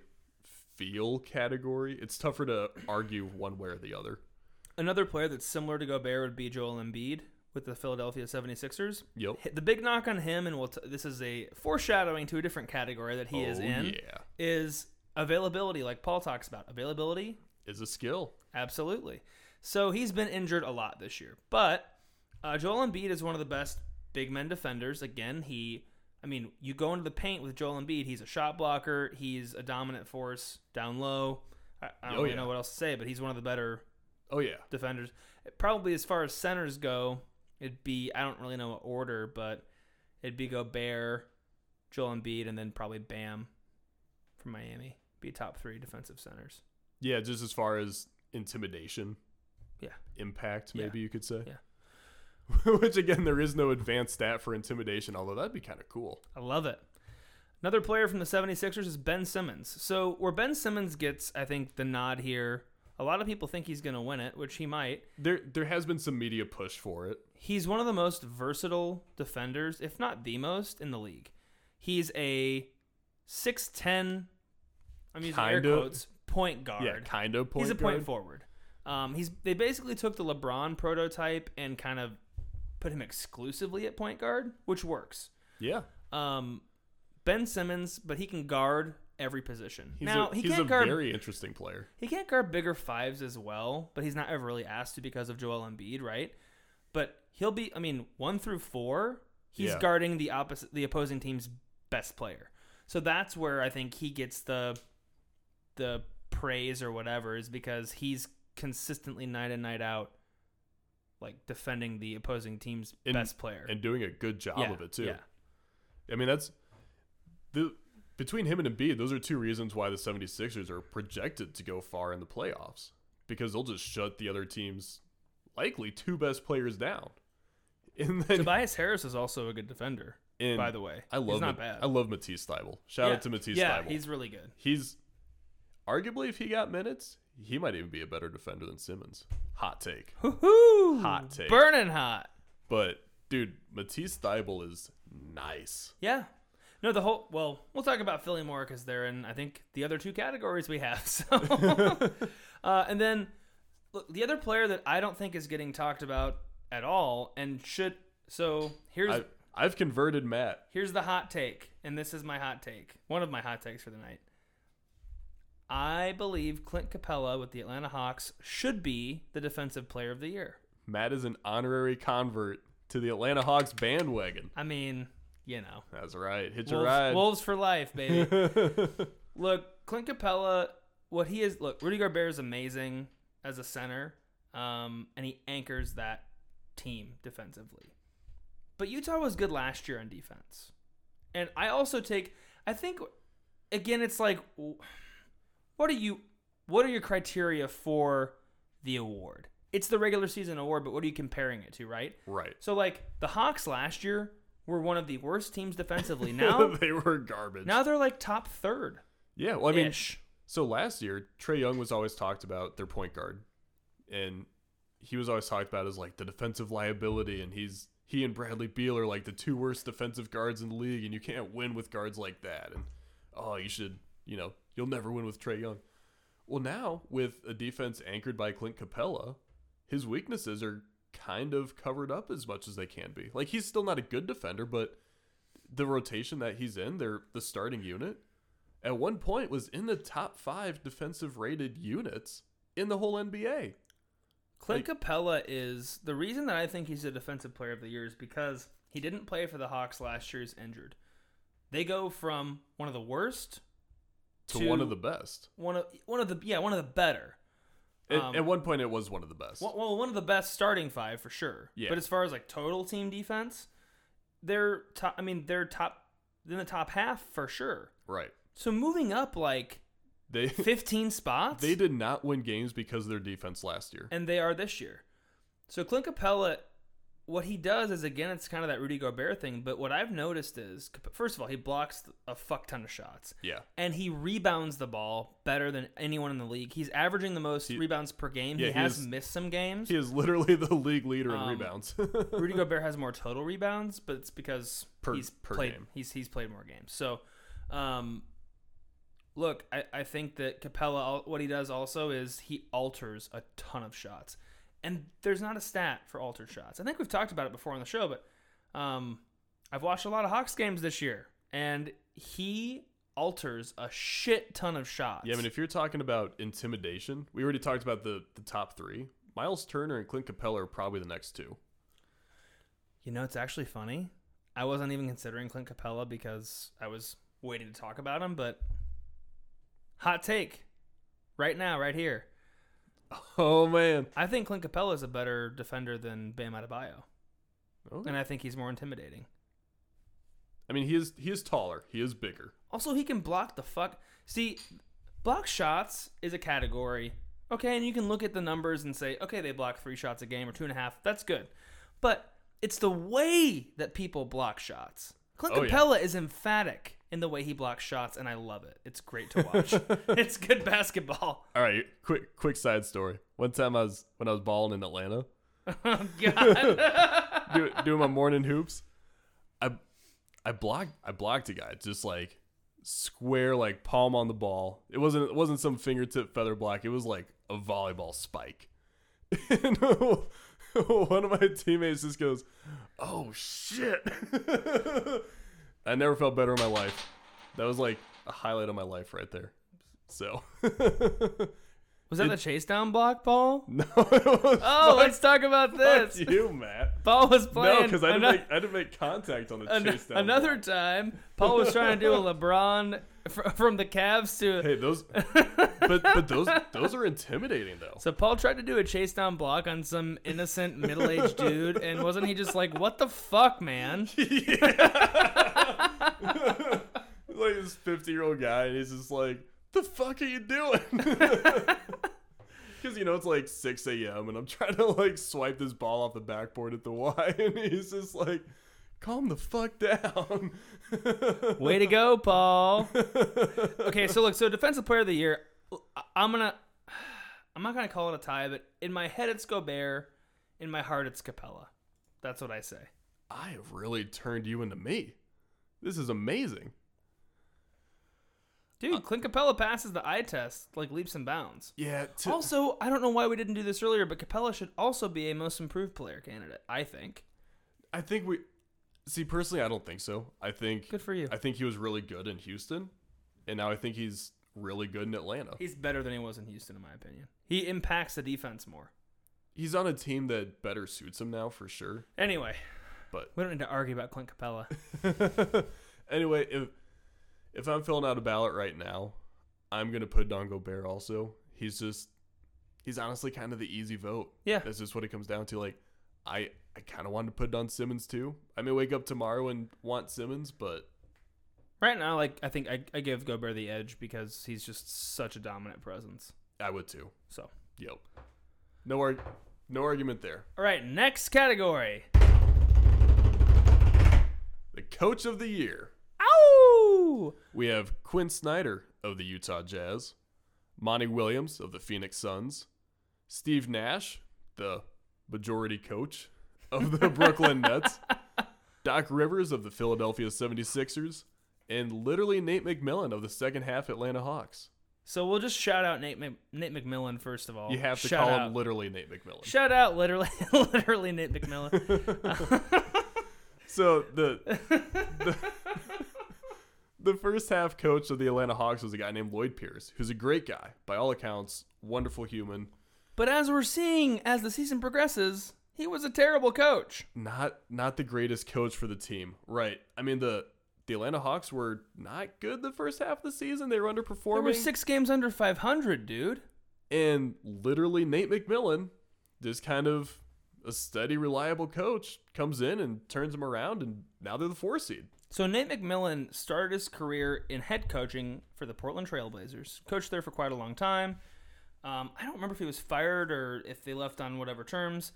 Speaker 2: feel category. It's tougher to argue one way or the other.
Speaker 1: Another player that's similar to Gobert would be Joel Embiid with the Philadelphia 76ers.
Speaker 2: Yep.
Speaker 1: The big knock on him, and we'll t- this is a foreshadowing to a different category that he is
Speaker 2: Oh,
Speaker 1: in,
Speaker 2: Yeah.
Speaker 1: is availability, like Paul talks about. Availability,
Speaker 2: Is a skill.
Speaker 1: Absolutely. So he's been injured a lot this year. But uh, Joel Embiid is one of the best big men defenders. Again, he, I mean, you go into the paint with Joel Embiid, he's a shot blocker, he's a dominant force down low. I, I don't
Speaker 2: Oh,
Speaker 1: really
Speaker 2: yeah.
Speaker 1: know what else to say, but he's one of the better
Speaker 2: Oh yeah.
Speaker 1: defenders. Probably as far as centers go, it'd be, I don't really know what order, but it'd be Gobert, Joel Embiid, and then probably Bam from Miami. Be top three defensive centers.
Speaker 2: Yeah, just as far as intimidation.
Speaker 1: Yeah.
Speaker 2: Impact,
Speaker 1: Yeah.
Speaker 2: maybe you could say.
Speaker 1: Yeah.
Speaker 2: Which again, there is no advanced stat for intimidation, although that'd be kind of cool.
Speaker 1: I love it. Another player from the 76ers is Ben Simmons. So, where Ben Simmons gets, I think, the nod here, a lot of people think he's going to win it, which he might.
Speaker 2: There, there has been some media push for it.
Speaker 1: He's one of the most versatile defenders, if not the most, in the league. He's a 6'10, I'm using air
Speaker 2: Kinda.
Speaker 1: quotes, point guard.
Speaker 2: Yeah, kind of point.
Speaker 1: he's a point
Speaker 2: guard.
Speaker 1: forward. Um, he's they basically took the LeBron prototype and kind of put him exclusively at point guard, which works.
Speaker 2: Yeah,
Speaker 1: Um, Ben Simmons, but he can guard every position.
Speaker 2: he's
Speaker 1: now
Speaker 2: a,
Speaker 1: he
Speaker 2: he's
Speaker 1: can't
Speaker 2: a
Speaker 1: guard
Speaker 2: very interesting player.
Speaker 1: he can't guard bigger fives as well, but he's not ever really asked to because of Joel Embiid, right? But he'll be. I mean, one through four, he's
Speaker 2: Yeah.
Speaker 1: guarding the opposite, the opposing team's best player. So that's where I think he gets the the praise or whatever is because he's consistently night in night out, like defending the opposing team's
Speaker 2: And-
Speaker 1: best player
Speaker 2: and doing a good job
Speaker 1: Yeah,
Speaker 2: of it too.
Speaker 1: Yeah,
Speaker 2: I mean, that's the between him and Embiid, those are two reasons why the 76ers are projected to go far in the playoffs because they'll just shut the other team's likely two best players down. And then
Speaker 1: Tobias Harris is also a good defender,
Speaker 2: and
Speaker 1: by the way.
Speaker 2: I love
Speaker 1: he's not
Speaker 2: Ma-
Speaker 1: bad.
Speaker 2: I love Matisse Thybulle. Shout
Speaker 1: Yeah,
Speaker 2: out to Matisse
Speaker 1: yeah, he's really good.
Speaker 2: he's arguably if he got minutes, he might even be a better defender than Simmons. Hot take.
Speaker 1: Woohoo!
Speaker 2: Hot take.
Speaker 1: burning hot.
Speaker 2: But dude, Matisse Thybulle is nice.
Speaker 1: Yeah. No, the whole. Well, we'll talk about Philly more because they're in, I think, the other two categories we have. So, uh, and then look, the other player that I don't think is getting talked about at all, and should. So here's
Speaker 2: I, I've converted Matt.
Speaker 1: here's the hot take, and this is my hot take. One of my hot takes for the night. I believe Clint Capela with the Atlanta Hawks should be the defensive player of the year.
Speaker 2: Matt is an honorary convert to the Atlanta Hawks bandwagon.
Speaker 1: I mean, you know,
Speaker 2: That's right. Hit your
Speaker 1: Wolves,
Speaker 2: ride.
Speaker 1: Wolves for life, baby. Look, Clint Capela, what he is, look, Rudy Gobert is amazing as a center, um, and he anchors that team defensively. But Utah was good last year on defense. And I also take, I think, again, it's like, what are you, what are your criteria for the award? It's the regular season award, but what are you comparing it to, right?
Speaker 2: right.
Speaker 1: So, like, the Hawks last year were one of the worst teams defensively. Now,
Speaker 2: they were garbage.
Speaker 1: now they're like top third.
Speaker 2: yeah, well, I mean,
Speaker 1: ish.
Speaker 2: so last year, Trae Young was always talked about their point guard, and he was always talked about as like the defensive liability, and he's he and Bradley Beal are like the two worst defensive guards in the league, and you can't win with guards like that. And oh, you should, you know, you'll never win with Trae Young. Well, now with a defense anchored by Clint Capela, his weaknesses are kind of covered up as much as they can be. Like he's still not a good defender, but the rotation that he's in, they're the starting unit, at one point was in the top five defensive rated units in the whole NBA.
Speaker 1: Clint Capela is the reason that I think he's a defensive player of the year is because he didn't play for the Hawks last year. He's injured. They go from one of the worst
Speaker 2: To,
Speaker 1: To-
Speaker 2: one of the best.
Speaker 1: one of one of the yeah one of the better.
Speaker 2: At,
Speaker 1: Um,
Speaker 2: at one point, it was one of the best.
Speaker 1: Well, well, one of the best starting five for sure.
Speaker 2: Yeah.
Speaker 1: But as far as like total team defense, they're top. I mean, they're top in the top half for sure.
Speaker 2: right.
Speaker 1: So moving up like
Speaker 2: They
Speaker 1: 15 spots.
Speaker 2: they did not win games because of their defense last year.
Speaker 1: and they are this year. So Clint Capela, what he does is again, it's kind of that Rudy Gobert thing. But what I've noticed is, first of all, he blocks a fuck ton of shots,
Speaker 2: Yeah.
Speaker 1: and he rebounds the ball better than anyone in the league. He's averaging the most
Speaker 2: He-
Speaker 1: rebounds per game.
Speaker 2: Yeah,
Speaker 1: he
Speaker 2: he
Speaker 1: has
Speaker 2: is-
Speaker 1: missed some games.
Speaker 2: He is literally the league leader in
Speaker 1: Um,
Speaker 2: rebounds.
Speaker 1: Rudy Gobert has more total rebounds, but it's because
Speaker 2: Per-
Speaker 1: he's
Speaker 2: per
Speaker 1: played
Speaker 2: game.
Speaker 1: he's he's played more games. So, um, look, I, I think that Capela what he does also is he alters a ton of shots, and there's not a stat for altered shots. I think we've talked about it before on the show, but um, I've watched a lot of Hawks games this year, and he alters a shit ton of shots.
Speaker 2: yeah, I mean, if you're talking about intimidation, we already talked about the, the top three. Miles Turner and Clint Capela are probably the next two.
Speaker 1: You know, it's actually funny. I wasn't even considering Clint Capela because I was waiting to talk about him, but hot take right now, right here.
Speaker 2: Oh, man.
Speaker 1: I think Clint Capela is a better defender than Bam Adebayo,
Speaker 2: Okay.
Speaker 1: and I think he's more intimidating.
Speaker 2: I mean, he is he is taller. He is bigger.
Speaker 1: Also, he can block the fuck. See, block shots is a category. Okay, and you can look at the numbers and say, okay, they block three shots a game or two and a half. That's good. But it's the way that people block shots. Clint
Speaker 2: Oh, yeah.
Speaker 1: Capela is emphatic in the way he blocks shots, and I love it. It's great to watch. it's good basketball.
Speaker 2: All right, quick quick side story. One time I was when I was balling in Atlanta,
Speaker 1: Oh God.
Speaker 2: do, doing my morning hoops, I I blocked I blocked a guy just like square like palm on the ball. It wasn't it wasn't some fingertip feather block. It was like a volleyball spike. And one of my teammates just goes, "Oh shit!" I never felt better in my life. That was like a highlight of my life right there. So
Speaker 1: Was that the chase down block, Paul?
Speaker 2: no, it was
Speaker 1: Oh,
Speaker 2: fuck-
Speaker 1: let's talk about this.
Speaker 2: you, Matt.
Speaker 1: Paul was playing.
Speaker 2: No, because I didn't make I didn't make contact on the
Speaker 1: an-
Speaker 2: chase down.
Speaker 1: another
Speaker 2: block.
Speaker 1: time, Paul was trying to do a LeBron fr- from the Cavs to.
Speaker 2: Hey, those, but but those those are intimidating though.
Speaker 1: So Paul tried to do a chase down block on some innocent middle aged dude, and wasn't he just like, "What the fuck, man"?
Speaker 2: like this fifty year old guy, and he's just like, "The fuck are you doing?" Because you know it's like six a.m. and I'm trying to like swipe this ball off the backboard at the Y, and he's just like, "Calm the fuck down."
Speaker 1: Way to go, Paul. Okay, so look, so defensive player of the year, I'm gonna, I'm not gonna call it a tie, but in my head it's Gobert, in my heart it's Capela. That's what I say.
Speaker 2: I have really turned you into me. This is amazing.
Speaker 1: Dude, uh, Clint Capela passes the eye test like leaps and bounds.
Speaker 2: Yeah. To,
Speaker 1: Also, I don't know why we didn't do this earlier, but Capela should also be a most improved player candidate. I think.
Speaker 2: I think we see personally. I don't think so. I think
Speaker 1: Good for you.
Speaker 2: I think he was really good in Houston, and now I think he's really good in Atlanta.
Speaker 1: He's better than he was in Houston, in my opinion. He impacts the defense more.
Speaker 2: He's on a team that better suits him now for sure.
Speaker 1: Anyway,
Speaker 2: But
Speaker 1: we don't need to argue about Clint Capela.
Speaker 2: anyway, if if I'm filling out a ballot right now, I'm gonna put Don Gobert also. He's just he's honestly kind of the easy vote.
Speaker 1: Yeah.
Speaker 2: That's just what it comes down to. Like I I kind of wanted to put Don Simmons too. I may wake up tomorrow and want Simmons, but
Speaker 1: Right now, like I think I, I give Gobert the edge because he's just such a dominant presence.
Speaker 2: I would too.
Speaker 1: So,
Speaker 2: Yep. No arg- no argument there.
Speaker 1: all right, next category.
Speaker 2: The coach of the year.
Speaker 1: Ow!
Speaker 2: We have Quinn Snyder of the Utah Jazz, Monty Williams of the Phoenix Suns, Steve Nash, the majority coach of the Brooklyn Nets, Doc Rivers of the Philadelphia 76ers, and literally Nate McMillan of the second half Atlanta Hawks.
Speaker 1: So we'll just shout out Nate Mc, Nate McMillan first of all.
Speaker 2: You have to
Speaker 1: shout
Speaker 2: call
Speaker 1: out.
Speaker 2: him literally Nate McMillan.
Speaker 1: Shout out, literally, literally Nate McMillan.
Speaker 2: So the the, the first half coach of the Atlanta Hawks was a guy named Lloyd Pierce, who's a great guy by all accounts, wonderful human.
Speaker 1: but as we're seeing as the season progresses, he was a terrible coach.
Speaker 2: Not not the greatest coach for the team, right? I mean the the Atlanta Hawks were not good the first half of the season. They were
Speaker 1: There
Speaker 2: underperforming,
Speaker 1: were six games under 500, dude.
Speaker 2: and literally Nate McMillan, just kind of a steady, reliable coach, comes in and turns them around, and now they're the four seed.
Speaker 1: So Nate McMillan started his career in head coaching for the Portland Trailblazers. Coached there for quite a long time. Um, I don't remember if he was fired or if they left on whatever terms.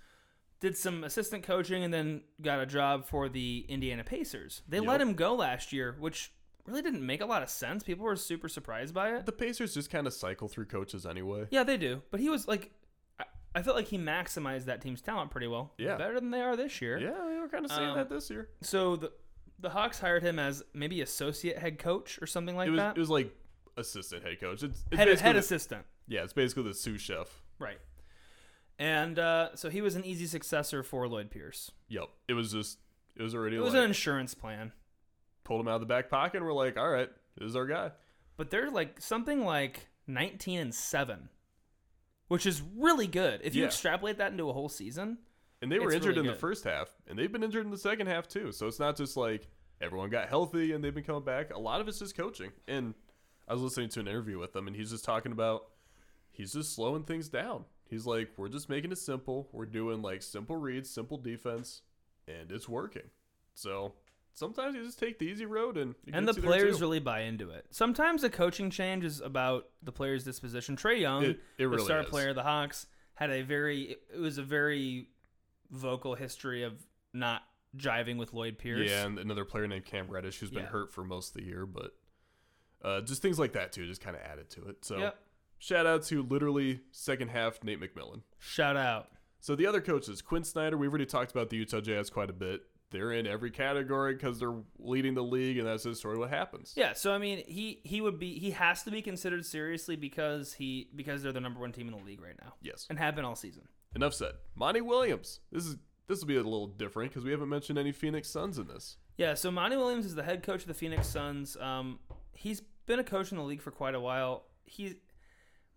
Speaker 1: Did some assistant coaching and then got a job for the Indiana Pacers. They let him go last year, which really didn't make a lot of sense. People were super surprised by it.
Speaker 2: The Pacers just kind of cycle through coaches anyway.
Speaker 1: Yeah, they do. But he was like, I, felt like he maximized that team's talent pretty well.
Speaker 2: Yeah.
Speaker 1: better than they are this year.
Speaker 2: Yeah, we were kind of saying
Speaker 1: Um,
Speaker 2: that this year.
Speaker 1: So the the Hawks hired him as maybe associate head coach or something like
Speaker 2: it was
Speaker 1: that.
Speaker 2: it was like assistant head coach. It's, it's
Speaker 1: head, head
Speaker 2: the-
Speaker 1: assistant,
Speaker 2: yeah, it's basically the sous chef.
Speaker 1: right? And uh, so he was an easy successor for Lloyd Pierce.
Speaker 2: Yep, it was just it was already
Speaker 1: It was
Speaker 2: like
Speaker 1: an insurance plan,
Speaker 2: pulled him out of the back pocket. and We're like, all right, this is our guy.
Speaker 1: but they're like something like nineteen and seven, which is really good. If you
Speaker 2: Yeah.
Speaker 1: extrapolate that into a whole season,
Speaker 2: And they were injured
Speaker 1: really
Speaker 2: in the first half, and they've been injured in the second half too. So it's not just like everyone got healthy and they've been coming back. A lot of it's just coaching. And I was listening to an interview with them, and he's just talking about he's just slowing things down. He's like, we're just making it simple. We're doing like simple reads, simple defense, and it's working. So sometimes you just take the easy road, and
Speaker 1: and the
Speaker 2: gets you there,
Speaker 1: players really buy into it. Sometimes a coaching change is about the player's disposition. Trae Young,
Speaker 2: It- it really
Speaker 1: the star
Speaker 2: is.
Speaker 1: player of the Hawks, had a very it was a very vocal history of not jiving with Lloyd Pierce.
Speaker 2: Yeah, and another player named Cam Reddish who's been
Speaker 1: Yeah.
Speaker 2: hurt for most of the year, but uh, just things like that too, just kind of added to it. So
Speaker 1: Yep.
Speaker 2: shout out to literally second half Nate McMillan.
Speaker 1: Shout out.
Speaker 2: So the other coaches, Quinn Snyder, we've already talked about the Utah Jazz quite a bit. They're in every category because they're leading the league, and that's just sort of what happens.
Speaker 1: Yeah, so I mean, he he would be he has to be considered seriously because he because they're the number one team in the league right now
Speaker 2: Yes.
Speaker 1: and have been all season.
Speaker 2: Enough said. Monty Williams. This is this will be a little different because we haven't mentioned any Phoenix Suns in this.
Speaker 1: Yeah, so Monty Williams is the head coach of the Phoenix Suns. Um, he's been a coach in the league for quite a while. He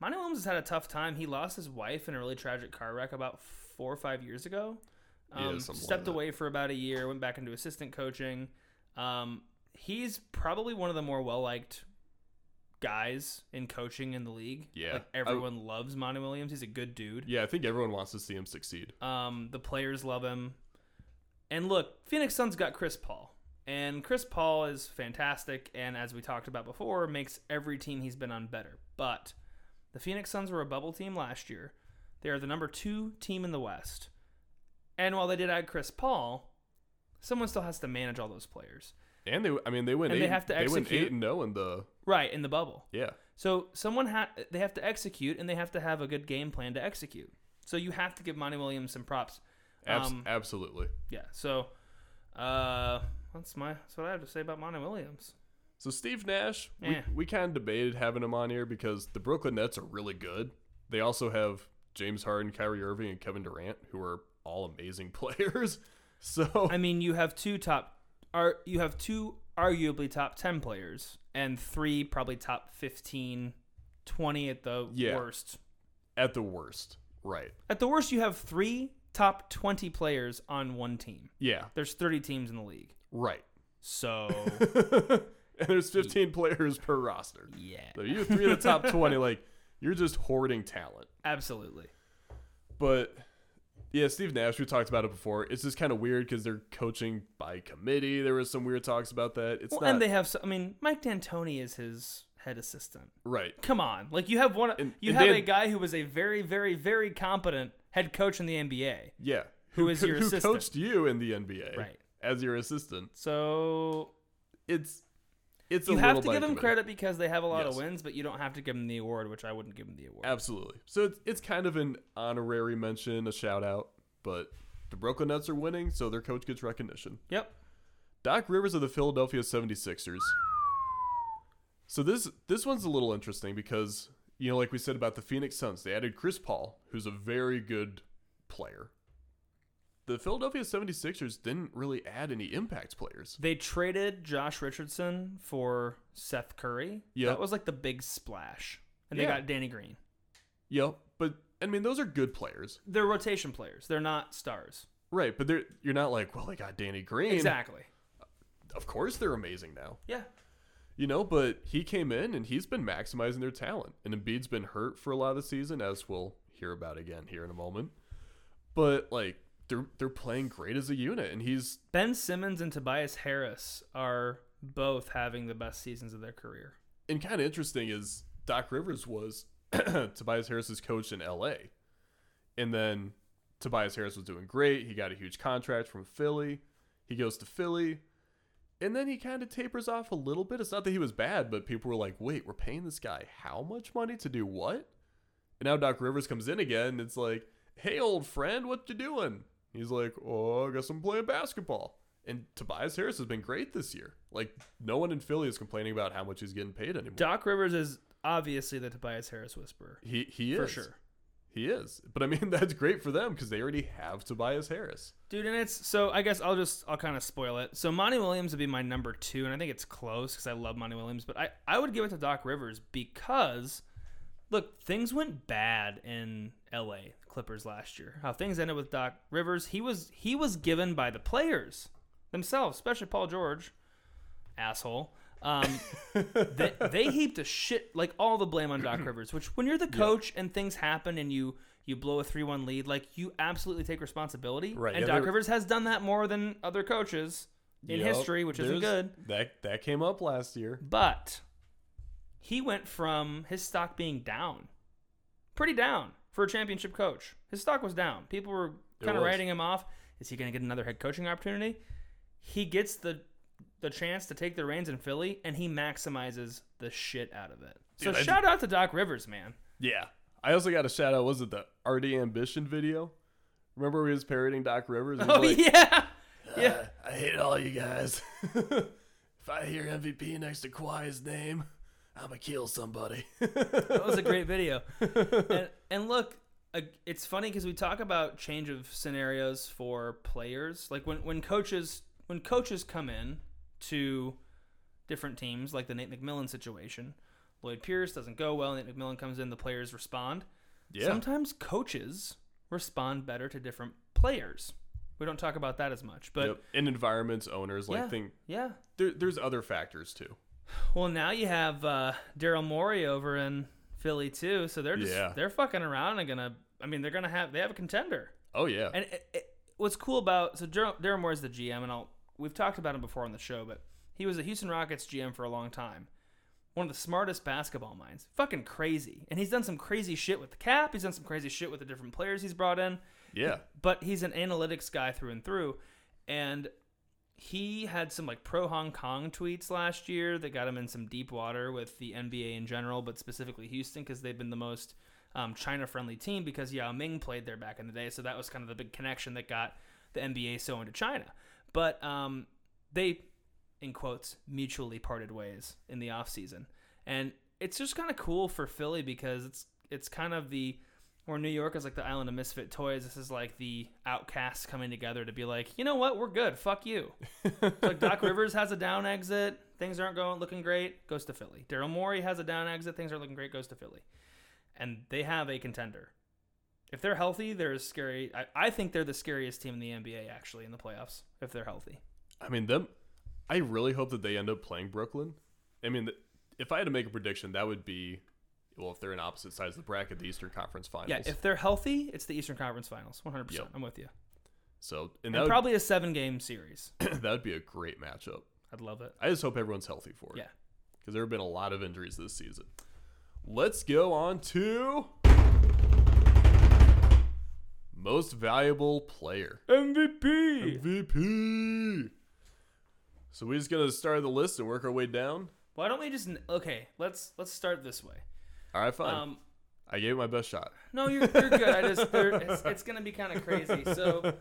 Speaker 1: Monty Williams has had a tough time. He lost his wife in a really tragic car wreck about four or five years ago. Um, stepped away for about a year, went back into assistant coaching. Um, he's probably one of the more well liked guys in coaching in the league.
Speaker 2: Yeah,
Speaker 1: like
Speaker 2: I-
Speaker 1: everyone loves Monty Williams. He's a good dude.
Speaker 2: Yeah, I think everyone wants to see him succeed.
Speaker 1: Um, the players love him. And look, Phoenix Suns got Chris Paul. And Chris Paul is fantastic and as we talked about before, makes every team he's been on better. But the Phoenix Suns were a bubble team last year. They are the number 2 team in the West. And while they did add Chris Paul, someone still has to manage all those players.
Speaker 2: And they, I mean, they went
Speaker 1: And
Speaker 2: eight.
Speaker 1: they have to execute.
Speaker 2: they went eight and zero in the
Speaker 1: Right, in the bubble.
Speaker 2: yeah.
Speaker 1: So someone ha- they have to execute and they have to have a good game plan to execute. So you have to give Monty Williams some props.
Speaker 2: Abs-
Speaker 1: Um,
Speaker 2: absolutely.
Speaker 1: Yeah. So, uh, that's my that's what I have to say about Monty Williams.
Speaker 2: So Steve Nash, we, we kind of debated having him on here because the Brooklyn Nets are really good. They also have James Harden, Kyrie Irving, and Kevin Durant, who are all amazing players. So
Speaker 1: I mean, you have two top are you have two arguably top 10 players and three probably top 15 20 at the
Speaker 2: Yeah.
Speaker 1: worst.
Speaker 2: at the worst, right?
Speaker 1: At the worst you have three top 20 players on one team.
Speaker 2: Yeah,
Speaker 1: There's 30 teams in the league.
Speaker 2: right.
Speaker 1: So,
Speaker 2: and there's 15 players per roster.
Speaker 1: yeah.
Speaker 2: So you three of the top 20, like you're just hoarding talent.
Speaker 1: Absolutely.
Speaker 2: But yeah, Steve Nash, we talked about it before. It's just kind of weird because they're coaching by committee. There was some weird talks about that. It's
Speaker 1: Well,
Speaker 2: not
Speaker 1: and they have so- I mean, Mike D'Antoni is his head assistant.
Speaker 2: right.
Speaker 1: Come on, like you have one.
Speaker 2: And-
Speaker 1: you
Speaker 2: and
Speaker 1: have
Speaker 2: Dan-
Speaker 1: a guy who was a very, very, very competent head coach in the NBA.
Speaker 2: Yeah.
Speaker 1: Who is your
Speaker 2: who
Speaker 1: assistant?
Speaker 2: coached you in the NBA
Speaker 1: Right.
Speaker 2: as your assistant?
Speaker 1: So
Speaker 2: It's it's
Speaker 1: you have to give them
Speaker 2: committee.
Speaker 1: credit because they have a lot
Speaker 2: Yes.
Speaker 1: of wins, but you don't have to give them the award, which I wouldn't give them the award.
Speaker 2: Absolutely. So it's it's kind of an honorary mention, a shout out, but the Brooklyn Nets are winning, so their coach gets recognition.
Speaker 1: Yep.
Speaker 2: Doc Rivers of the Philadelphia 76ers. So this this one's a little interesting because you know like we said about the Phoenix Suns, they added Chris Paul, who's a very good player. The Philadelphia 76ers didn't really add any impact players.
Speaker 1: They traded Josh Richardson for Seth Curry.
Speaker 2: Yeah.
Speaker 1: That was like the big splash. And they
Speaker 2: Yeah.
Speaker 1: got Danny Green.
Speaker 2: Yep, but I mean those are good players.
Speaker 1: They're rotation players. They're not stars.
Speaker 2: Right, but they're you're not like, well, they got Danny Green.
Speaker 1: Exactly.
Speaker 2: Of course they're amazing now.
Speaker 1: Yeah.
Speaker 2: You know, but he came in and he's been maximizing their talent. And Embiid's been hurt for a lot of the season, as we'll hear about again here in a moment. But like they're they're playing great as a unit, and he's
Speaker 1: Ben Simmons and Tobias Harris are both having the best seasons of their career.
Speaker 2: and kind of interesting is Doc Rivers was Tobias Harris's coach in L.A. And then Tobias Harris was doing great. He got a huge contract from Philly. He goes to Philly. And then he kind of tapers off a little bit. It's not that he was bad, but people were like, wait, we're paying this guy how much money to do what? And now Doc Rivers comes in again. And it's like, hey, old friend, what you doing? He's like, oh, I guess I'm playing basketball. And Tobias Harris has been great this year. Like, no one in Philly is complaining about how much he's getting paid anymore.
Speaker 1: Doc Rivers is obviously the Tobias Harris whisperer.
Speaker 2: He he is
Speaker 1: For sure.
Speaker 2: He is, but I mean that's great for them because they already have Tobias Harris.
Speaker 1: Dude, and it's so I guess I'll just I'll kind of spoil it. So Monty Williams would be my number two, and I think it's close because I love Monty Williams, but I I would give it to Doc Rivers because look, things went bad in L.A. Clippers last year. How things ended with Doc Rivers, he was he was given by the players themselves, especially Paul George, asshole. Um, they, they heaped a shit like all the blame on Doc Rivers. Which when you're the coach and things happen and you you blow a three one lead, like you absolutely take responsibility.
Speaker 2: Right,
Speaker 1: And
Speaker 2: yeah,
Speaker 1: Doc Rivers has done that more than other coaches in
Speaker 2: Yep,
Speaker 1: history, which isn't good.
Speaker 2: That that came up last year.
Speaker 1: But he went from his stock being down, pretty down for a championship coach. His stock was down. People were kind of writing him off. Is he going to get another head coaching opportunity? He gets the the chance to take the reins in Philly, and he maximizes the shit out of it. So
Speaker 2: I
Speaker 1: shout out to Doc Rivers, man.
Speaker 2: Yeah. I also got a shout out. Was it the RD Ambition video? Remember he was parroting Doc Rivers?
Speaker 1: Oh
Speaker 2: like,
Speaker 1: yeah, ah, yeah.
Speaker 2: I hate all you guys. if I hear MVP next to Kawhi's name, I'm gonna kill somebody.
Speaker 1: That was a great video. and, and look, it's funny because we talk about change of scenarios for players. Like when, when coaches when coaches come in to different teams, like the Nate McMillan situation, Lloyd Pierce doesn't go well. Nate McMillan comes in, the players respond.
Speaker 2: yeah.
Speaker 1: Sometimes coaches respond better to different players. We don't talk about that as much, but
Speaker 2: Yep. In environments, owners like
Speaker 1: yeah,
Speaker 2: think
Speaker 1: yeah.
Speaker 2: there, there's other factors too.
Speaker 1: Well, now you have uh, Daryl Morey over in Philly too, so they're just
Speaker 2: Yeah.
Speaker 1: they're fucking around and gonna. I mean, they're gonna have they have a contender.
Speaker 2: Oh yeah.
Speaker 1: And it, it, what's cool about so Daryl Daryl Morey's the GM, and I'll we've talked about him before on the show, but he was a Houston Rockets GM for a long time. One of the smartest basketball minds. Fucking crazy, and he's done some crazy shit with the cap. He's done some crazy shit with the different players he's brought in
Speaker 2: yeah.
Speaker 1: but he's an analytics guy through and through and he had some like pro Hong Kong tweets last year that got him in some deep water with the NBA in general, but specifically Houston because they've been the most um, China friendly team because Yao Ming played there back in the day. So that was kind of the big connection that got the NBA so into China. But um, they, in quotes, mutually parted ways in the offseason. And it's just kind of cool for Philly because it's it's kind of the where New York is like the island of misfit toys. This is like the outcasts coming together to be like, you know what, we're good. Fuck you. Like Doc Rivers has a down exit. Things aren't going looking great. Goes to Philly. Daryl Morey has a down exit. Things aren't looking great. Goes to Philly. And they have a contender. If they're healthy, they're scary. I, I think they're the scariest team in the NBA actually in the playoffs. If they're healthy.
Speaker 2: I mean them. I really hope that they end up playing Brooklyn. I mean, if I had to make a prediction, that would be well, if they're in opposite sides of the bracket, the Eastern Conference Finals.
Speaker 1: Yeah, if they're healthy, it's the Eastern Conference Finals. 100%.
Speaker 2: Yep.
Speaker 1: I'm with you.
Speaker 2: so, and
Speaker 1: And
Speaker 2: would,
Speaker 1: probably a seven game series.
Speaker 2: that would be a great matchup.
Speaker 1: I'd love it.
Speaker 2: I just hope everyone's healthy for it.
Speaker 1: Yeah.
Speaker 2: because there have been a lot of injuries this season. Let's go on to most valuable player.
Speaker 1: MVP.
Speaker 2: MVP. So we're just gonna start the list and work our way down.
Speaker 1: Why don't we just okay? Let's let's start this way.
Speaker 2: All right, fine.
Speaker 1: Um,
Speaker 2: I gave it my best shot.
Speaker 1: no, you're, you're good. I just it's, it's gonna be kind of crazy. So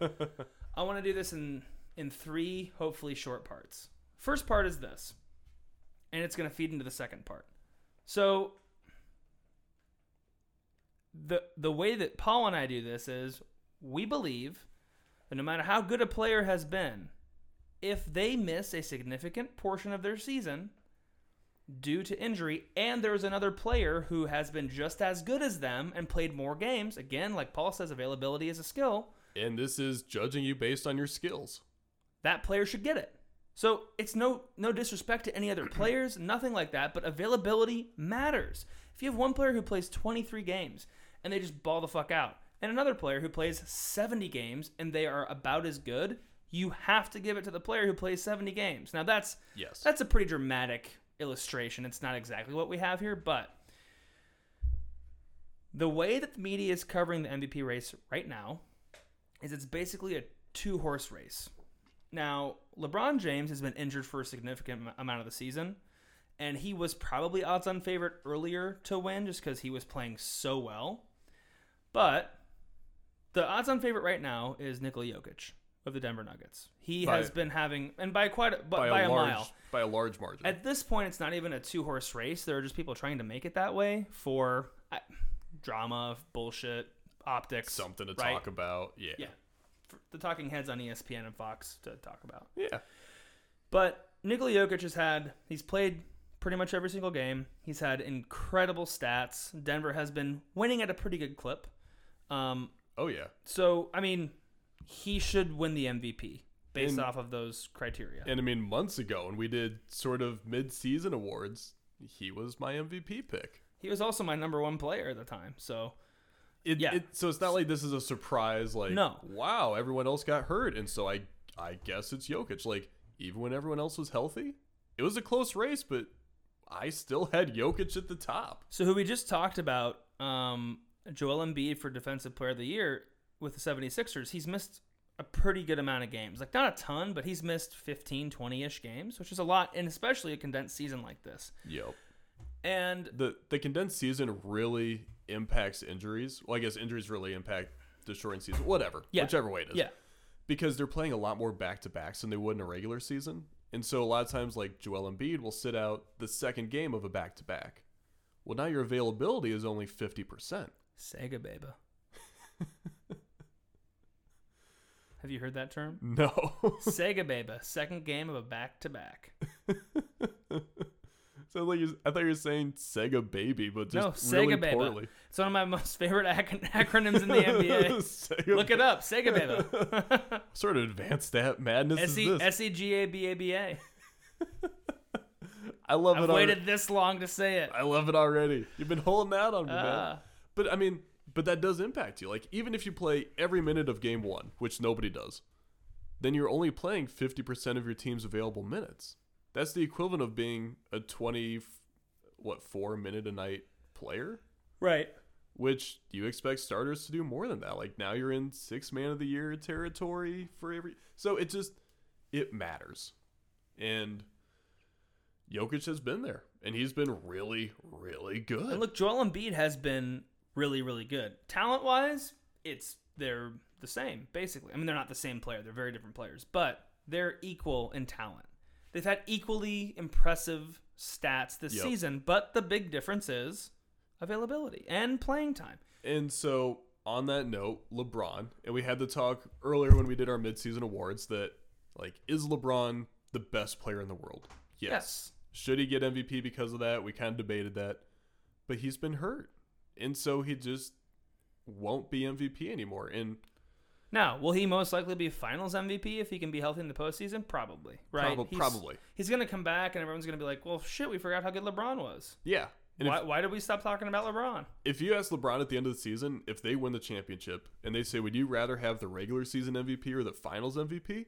Speaker 1: I want to do this in in three hopefully short parts. First part is this, and it's gonna feed into the second part. So the the way that Paul and I do this is we believe that no matter how good a player has been, if they miss a significant portion of their season due to injury, and there's another player who has been just as good as them and played more games, again, like Paul says, availability is a skill,
Speaker 2: And this is judging you based on your skills.
Speaker 1: that player should get it. So it's no no disrespect to any other players, nothing like that, but availability matters. If you have one player who plays 23 games and they just ball the fuck out, and another player who plays 70 games and they are about as good, you have to give it to the player who plays 70 games. Now that's
Speaker 2: Yes.
Speaker 1: that's a pretty dramatic illustration. It's not exactly what we have here, but the way that the media is covering the MVP race right now is it's basically a two horse race. Now, LeBron James has been injured for a significant amount of the season, and he was probably odds on favorite earlier to win just because he was playing so well. But the odds on favorite right now is Nikola Jokic of the Denver Nuggets. He
Speaker 2: By-
Speaker 1: has been having, and by quite a,
Speaker 2: by,
Speaker 1: by,
Speaker 2: a,
Speaker 1: a,
Speaker 2: large
Speaker 1: mile.
Speaker 2: by a large margin.
Speaker 1: At this point, it's not even a two horse race. There are just people trying to make it that way for uh, drama, bullshit, optics.
Speaker 2: Something to
Speaker 1: right?
Speaker 2: talk about. Yeah.
Speaker 1: Yeah. For the talking heads on ESPN and Fox to talk about.
Speaker 2: Yeah.
Speaker 1: But Nikola Jokic has had, he's played pretty much every single game. He's had incredible stats. Denver has been winning at a pretty good clip. Um,
Speaker 2: Oh yeah.
Speaker 1: so, I mean, he should win the MVP based
Speaker 2: And-
Speaker 1: off of those criteria.
Speaker 2: And I mean, months ago when we did sort of mid-season awards, he was my MVP pick.
Speaker 1: he was also my number one player at the time. So,
Speaker 2: It,
Speaker 1: Yeah.
Speaker 2: it, so it's not like this is a surprise. Like,
Speaker 1: No.
Speaker 2: wow, everyone else got hurt, and so I, I guess it's Jokic. Like, even when everyone else was healthy, it was a close race, but I still had Jokic at the top.
Speaker 1: So who we just talked about, um, Joel Embiid for Defensive Player of the Year with the 76ers, he's missed a pretty good amount of games. Like not a ton, but he's missed 15, 20-ish games, which is a lot and especially a condensed season like this.
Speaker 2: Yep.
Speaker 1: And
Speaker 2: The the condensed season really impacts injuries. Well, I guess injuries really impact the shortened season. Whatever.
Speaker 1: Yeah.
Speaker 2: Whichever way it is.
Speaker 1: yeah,
Speaker 2: Because they're playing a lot more back to backs than they would in a regular season. And so a lot of times like Joel Embiid will sit out the second game of a back to back. Well now your availability is only fifty percent.
Speaker 1: Sega baby. Have you heard that term?
Speaker 2: No.
Speaker 1: Sega baby, second game of a back to back.
Speaker 2: Sounds like you, I thought you were saying Sega Baby, but
Speaker 1: No,
Speaker 2: just really
Speaker 1: Sega Baby.
Speaker 2: poorly.
Speaker 1: It's one of my most favorite ac- acronyms in the NBA. Look it up, Sega baby.
Speaker 2: Sort of advanced stat madness
Speaker 1: S
Speaker 2: is
Speaker 1: E
Speaker 2: this?
Speaker 1: S E G A B A B A.
Speaker 2: I love it.
Speaker 1: I've waited
Speaker 2: already.
Speaker 1: this long to say it.
Speaker 2: I love it already. You've been holding out on me, man.
Speaker 1: Ah.
Speaker 2: But I mean, but that does impact you. Like even if you play every minute of game one, which nobody does, then you're only playing fifty percent of your team's available minutes. That's the equivalent of being a twenty, what four minute a night player.
Speaker 1: right.
Speaker 2: Which you expect starters to do more than that. Like now you're in six man of the year territory for every. So it just it matters, and Jokic has been there, and he's been really, really good.
Speaker 1: And look, Joel Embiid has been really, really good. Talent wise, it's they're the same basically. I mean, they're not the same player; they're very different players, but they're equal in talent. They've had equally impressive stats this
Speaker 2: Yep.
Speaker 1: season, but the big difference is availability and playing time.
Speaker 2: And so, on that note, LeBron, and we had the talk earlier when we did our midseason awards that, like, is LeBron the best player in the world?
Speaker 1: Yes.
Speaker 2: Should he get MVP because of that? We kind of debated that. But he's been hurt. And so he just won't be MVP anymore. And
Speaker 1: Now, will he most likely be Finals MVP if he can be healthy in the postseason? Probably, right?
Speaker 2: Prob-
Speaker 1: He's-
Speaker 2: probably.
Speaker 1: He's going to come back, and everyone's going to be like, "Well, shit, we forgot how good LeBron was.
Speaker 2: yeah.
Speaker 1: Why,
Speaker 2: if,
Speaker 1: why did we stop talking about LeBron?"
Speaker 2: if you ask LeBron at the end of the season, if they win the championship and they say, would you rather have the regular season MVP or the finals MVP?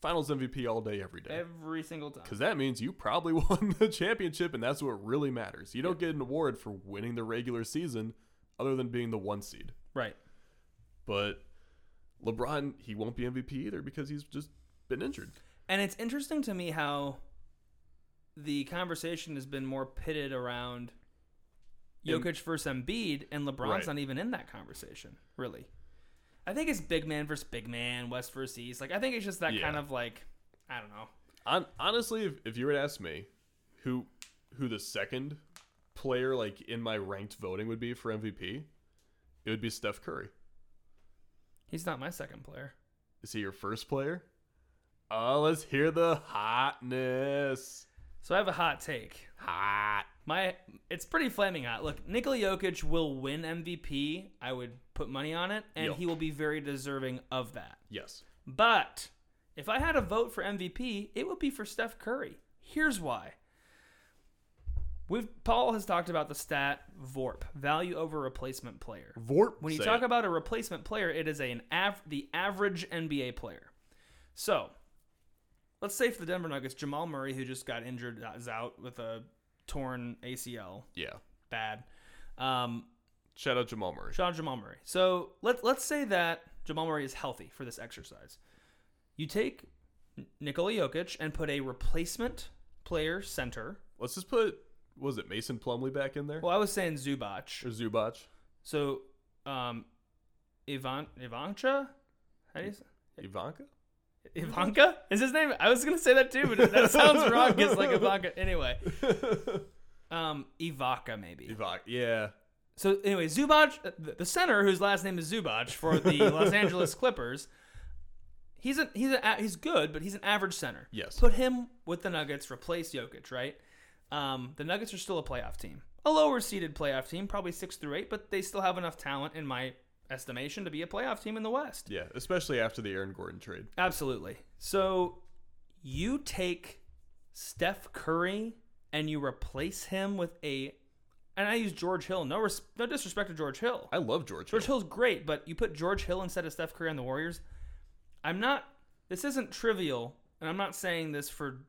Speaker 2: Finals MVP all day, every day.
Speaker 1: Every single time.
Speaker 2: Because that means you probably won the championship, and that's what really matters. You don't get an award for winning the regular season other than being the one seed.
Speaker 1: Right.
Speaker 2: But LeBron, he won't be MVP either because he's just been injured.
Speaker 1: And it's interesting to me how the conversation has been more pitted around Jokic versus Embiid, and LeBron's
Speaker 2: Right.
Speaker 1: not even in that conversation, really. I think it's big man versus big man, West versus East. Like I think it's just that
Speaker 2: Yeah.
Speaker 1: kind of like I don't know.
Speaker 2: Hon- honestly, if, if you were to ask me who who the second player like in my ranked voting would be for MVP, it would be Steph Curry.
Speaker 1: He's not my second player.
Speaker 2: Is he your first player? Oh, let's hear the hotness.
Speaker 1: So I have a hot take.
Speaker 2: Hot.
Speaker 1: My it's pretty flaming hot. Look, Nikola Jokic will win MVP. I would put money on it, and
Speaker 2: Yep.
Speaker 1: he will be very deserving of that.
Speaker 2: Yes.
Speaker 1: But if I had a vote for MVP, it would be for Steph Curry. Here's why. We've Paul has talked about the stat VORP, value over replacement player.
Speaker 2: Vorp.
Speaker 1: When you
Speaker 2: say
Speaker 1: talk
Speaker 2: it.
Speaker 1: about a replacement player, it is a, an av- the average NBA player. So, let's say for the Denver Nuggets, Jamal Murray, who just got injured, uh, is out with a torn ACL.
Speaker 2: yeah.
Speaker 1: Bad. Um,
Speaker 2: Shout out Jamal Murray.
Speaker 1: Shout out Jamal Murray. So let let's say that Jamal Murray is healthy for this exercise. You take Nikola Jokic and put a replacement player center.
Speaker 2: Let's just put was it Mason Plumlee back in there
Speaker 1: Well, I was saying Zubac.
Speaker 2: or Zubac?
Speaker 1: So, um, Ivan Ivancha. How do you say?
Speaker 2: Ivanka?
Speaker 1: Ivanka is his name? I was gonna say that too, but that sounds wrong. It's like Ivanka. Anyway, um, Ivaka maybe.
Speaker 2: Ivanka. Yeah.
Speaker 1: So anyway, Zubac, the the center whose last name is Zubac for the Los Angeles Clippers, he's a he's a he's good, but he's an average center.
Speaker 2: Yes.
Speaker 1: Put him with the Nuggets, replace Jokic, right? Um, the Nuggets are still a playoff team, a lower seeded playoff team, probably six through eight, but they still have enough talent, in my estimation, to be a playoff team in the West.
Speaker 2: Yeah. Especially after the Aaron Gordon trade.
Speaker 1: Absolutely. So you take Steph Curry and you replace him with a, and I use George Hill. No, res, no disrespect to George Hill.
Speaker 2: I love George. Hill.
Speaker 1: George
Speaker 2: Hill.
Speaker 1: Hill's great, but you put George Hill instead of Steph Curry on the Warriors. I'm not. This isn't trivial, and I'm not saying this for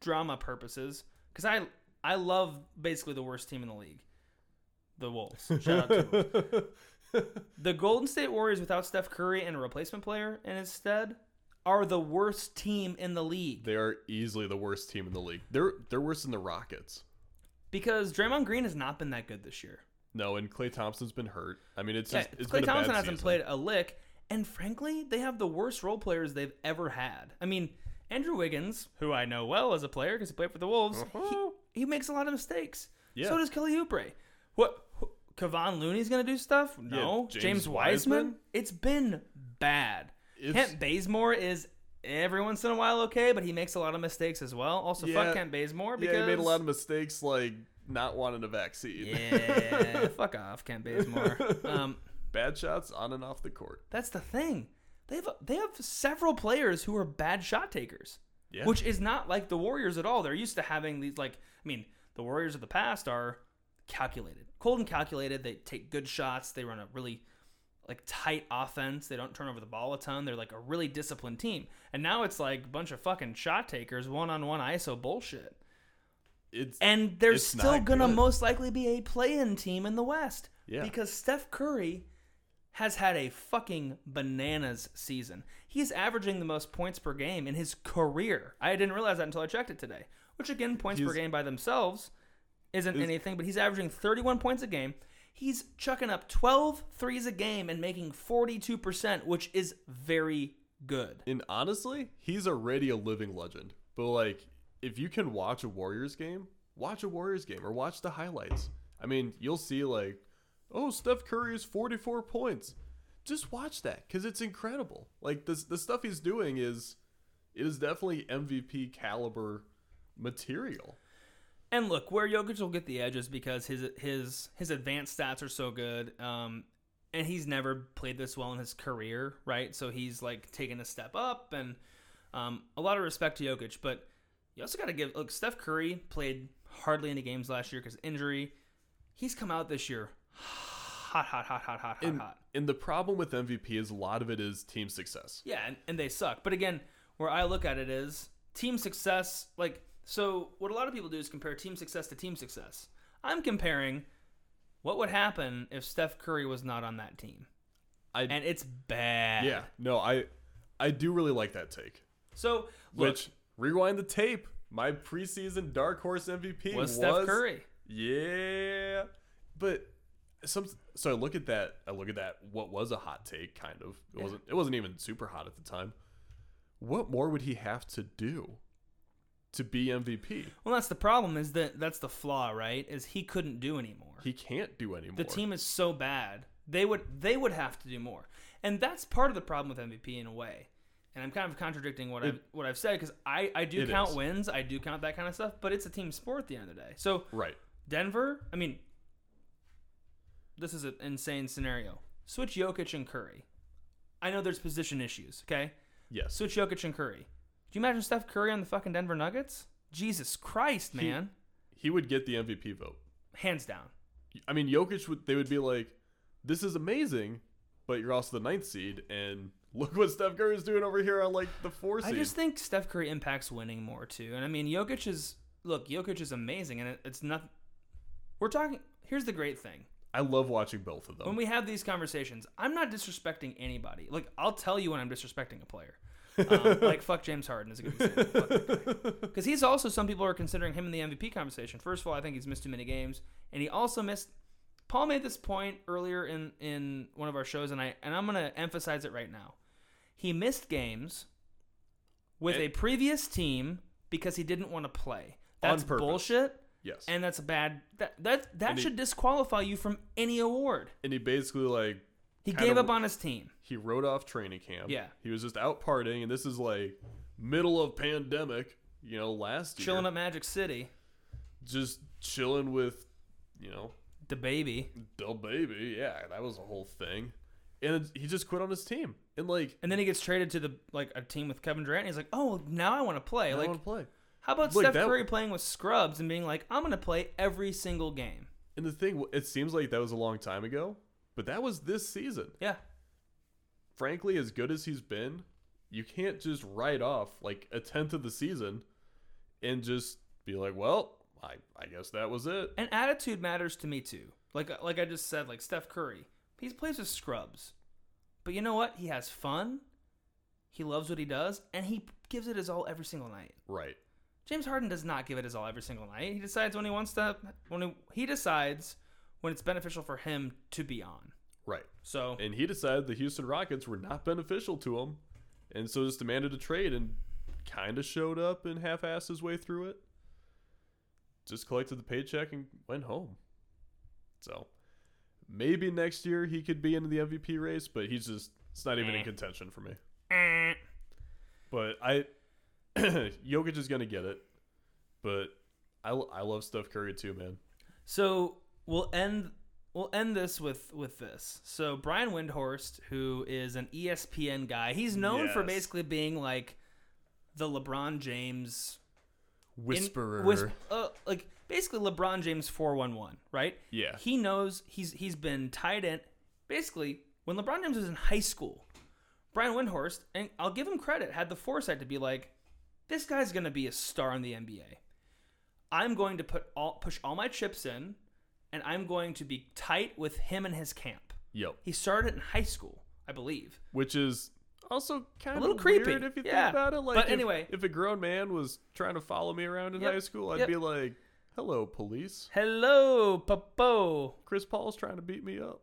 Speaker 1: drama purposes because I I love basically the worst team in the league, the Wolves. Shout out to them. the Golden State Warriors without Steph Curry and a replacement player in his stead are the worst team in the league
Speaker 2: They are easily the worst team in the league. They're they're worse than the Rockets.
Speaker 1: because Draymond Green has not been that good this year.
Speaker 2: No, and Klay Thompson's been hurt. I mean, it's
Speaker 1: Yeah,
Speaker 2: just it's
Speaker 1: Klay
Speaker 2: been a
Speaker 1: Thompson hasn't
Speaker 2: season.
Speaker 1: played a lick, and frankly, they have the worst role players they've ever had. I mean, Andrew Wiggins, who I know well as a player because he played for the Wolves,
Speaker 2: Uh-huh.
Speaker 1: he, he makes a lot of mistakes.
Speaker 2: Yeah.
Speaker 1: So does Kelly Oubre. What? Kevon Looney's gonna do stuff? No.
Speaker 2: James
Speaker 1: James, Wiseman?
Speaker 2: Wiseman?
Speaker 1: It's been bad.
Speaker 2: It's-
Speaker 1: Kent Bazemore is every once in a while okay, but he makes a lot of mistakes as well. Also,
Speaker 2: Yeah.
Speaker 1: fuck Kent Bazemore because
Speaker 2: Yeah, he made a lot of mistakes, like not wanting a vaccine.
Speaker 1: yeah, fuck off, Kent Bazemore. Um,
Speaker 2: Bad shots on and off the court.
Speaker 1: That's the thing. They have they have several players who are bad shot takers,
Speaker 2: Yeah.
Speaker 1: which is not like the Warriors at all. They're used to having these like I mean, the Warriors of the past are calculated, cold and calculated. They take good shots. They run a really like tight offense. They don't turn over the ball a ton. They're like a really disciplined team. And now it's like a bunch of fucking shot takers, one on one ISO bullshit.
Speaker 2: It's
Speaker 1: And they're
Speaker 2: It's
Speaker 1: still gonna
Speaker 2: good.
Speaker 1: most likely be a play-in team in the West.
Speaker 2: Yeah.
Speaker 1: Because Steph Curry has had a fucking bananas season. He's averaging the most points per game in his career. I didn't realize that until I checked it today. Which again, points per game by themselves isn't
Speaker 2: Is-
Speaker 1: anything, but he's averaging 31 points a game. He's chucking up 12 threes a game and making 42%, which is very good.
Speaker 2: and honestly, he's already a living legend. But like, if you can watch a Warriors game, watch a Warriors game or watch the highlights. I mean, you'll see like, oh, Steph Curry is 44 points. Just watch that because it's incredible. Like this, the stuff he's doing is, it is definitely MVP caliber material.
Speaker 1: And look, where Jokic will get the edges because his his his advanced stats are so good, um, and he's never played this well in his career, right? So he's like taking a step up, and um, a lot of respect to Jokic. But you also got to give look. Steph Curry played hardly any games last year because injury. He's come out this year hot, hot, hot, hot, hot, hot,
Speaker 2: And,
Speaker 1: hot.
Speaker 2: and the problem with MVP is a lot of it is team success.
Speaker 1: Yeah, and, and they suck. But again, where I look at it is team success. Like, so what a lot of people do is compare team success to team success. I'm comparing what would happen if Steph Curry was not on that team,
Speaker 2: I
Speaker 1: and it's bad.
Speaker 2: yeah, no, I I do really like that take.
Speaker 1: So look,
Speaker 2: Which rewind the tape. My preseason dark horse MVP
Speaker 1: was
Speaker 2: was,
Speaker 1: Steph Curry.
Speaker 2: Yeah, but some. So I look at that. I look at that. What was a hot take? Kind of. It
Speaker 1: Yeah.
Speaker 2: wasn't. It wasn't even super hot at the time. What more would he have to do to be MVP?
Speaker 1: Well, that's the problem. Is that that's the flaw, right? Is he couldn't do anymore.
Speaker 2: He can't do anymore.
Speaker 1: the team is so bad they would they would have to do more and that's part of the problem with mvp in a way and i'm kind of contradicting what i've what i've said because i i do count
Speaker 2: is.
Speaker 1: wins i do count that kind of stuff but it's a team sport at the end of the day so
Speaker 2: right.
Speaker 1: denver i mean this is an insane scenario switch Jokic and curry i know there's position issues okay
Speaker 2: Yes.
Speaker 1: switch Jokic and curry you imagine steph curry on the fucking denver nuggets jesus christ man
Speaker 2: he would get the MVP vote.
Speaker 1: hands down
Speaker 2: I mean, Jokic would. They would be like, "This is amazing," but you're also the ninth seed, and look what Steph Curry's doing over here on like the four
Speaker 1: I just think Steph Curry impacts winning more too. And I mean, Jokic is look, Jokic is amazing, and it, it's not. We're talking. Here's the great thing:
Speaker 2: I love watching both of them.
Speaker 1: when we have these conversations, I'm not disrespecting anybody. Like I'll tell you when I'm disrespecting a player. Um, like fuck James Harden is a good example. Because he's also some people are considering him in the MVP conversation. First of all, I think he's missed too many games, and he also missed. Paul made this point earlier in in one of our shows, and I and I'm gonna emphasize it right now. He missed games with
Speaker 2: And-
Speaker 1: a previous team because he didn't want to play. That's bullshit,
Speaker 2: yes,
Speaker 1: and that's a bad. That that that
Speaker 2: And he-
Speaker 1: should disqualify you from any award.
Speaker 2: and he basically like
Speaker 1: He gave up on his team.
Speaker 2: he wrote off training camp.
Speaker 1: Yeah.
Speaker 2: he was just out partying, and this is like middle of pandemic. You know, last year,
Speaker 1: Chilling at Magic City,
Speaker 2: just chilling with, you know,
Speaker 1: the baby,
Speaker 2: The Baby. Yeah, that was a whole thing, and he just quit on his team, and like,
Speaker 1: and then he gets traded to the like a team with Kevin Durant. And he's like, "Oh, now I want to play."
Speaker 2: I
Speaker 1: like,
Speaker 2: want to play.
Speaker 1: how about
Speaker 2: Look,
Speaker 1: Steph
Speaker 2: that-
Speaker 1: Curry playing with scrubs and being like, "I'm going to play every single game."
Speaker 2: And the thing, it seems like that was a long time ago, but that was this season.
Speaker 1: Yeah,
Speaker 2: Frankly, as good as he's been, you can't just write off like a tenth of the season and just be like, well, I, I guess that was it.
Speaker 1: and attitude matters to me too. Like like I just said, like Steph Curry He plays with scrubs. But you know what? He has fun. He loves what he does, and he gives it his all every single night.
Speaker 2: Right.
Speaker 1: James Harden does not give it his all every single night. He decides when he wants to when he, he decides when it's beneficial for him to be on.
Speaker 2: Right.
Speaker 1: So
Speaker 2: And he decided the Houston Rockets were not beneficial to him, and so just demanded a trade and kind of showed up and half-assed his way through it. Just collected the paycheck and went home. So maybe next year he could be into the MVP race, but he's just it's not even in
Speaker 1: Eh.
Speaker 2: contention for me.
Speaker 1: eh.
Speaker 2: But I, Jokic is gonna get it, but I, I love Steph Curry too, man.
Speaker 1: So we'll end we'll end this with with this. So Brian Windhorst, who is an ESPN guy, he's known for basically being like the LeBron James in-
Speaker 2: Whisperer.
Speaker 1: uh, like basically LeBron James four one one, right?
Speaker 2: Yeah.
Speaker 1: He knows he's he's been tied in. Basically, when LeBron James was in high school, Brian Windhorst, and I'll give him credit, had the foresight to be like, this guy's gonna be a star in the NBA. I'm going to put all push all my chips in, and I'm going to be tight with him and his camp.
Speaker 2: Yep.
Speaker 1: He started in high school, I believe.
Speaker 2: Which is also kind of
Speaker 1: little creepy.
Speaker 2: weird if you
Speaker 1: Yeah.
Speaker 2: think about it. Like,
Speaker 1: But
Speaker 2: if-
Speaker 1: anyway.
Speaker 2: if a grown man was trying to follow me around in
Speaker 1: Yep.
Speaker 2: high school, I'd
Speaker 1: Yep.
Speaker 2: be like, "Hello, police.
Speaker 1: Hello, Popo.
Speaker 2: Chris Paul's trying to beat me up."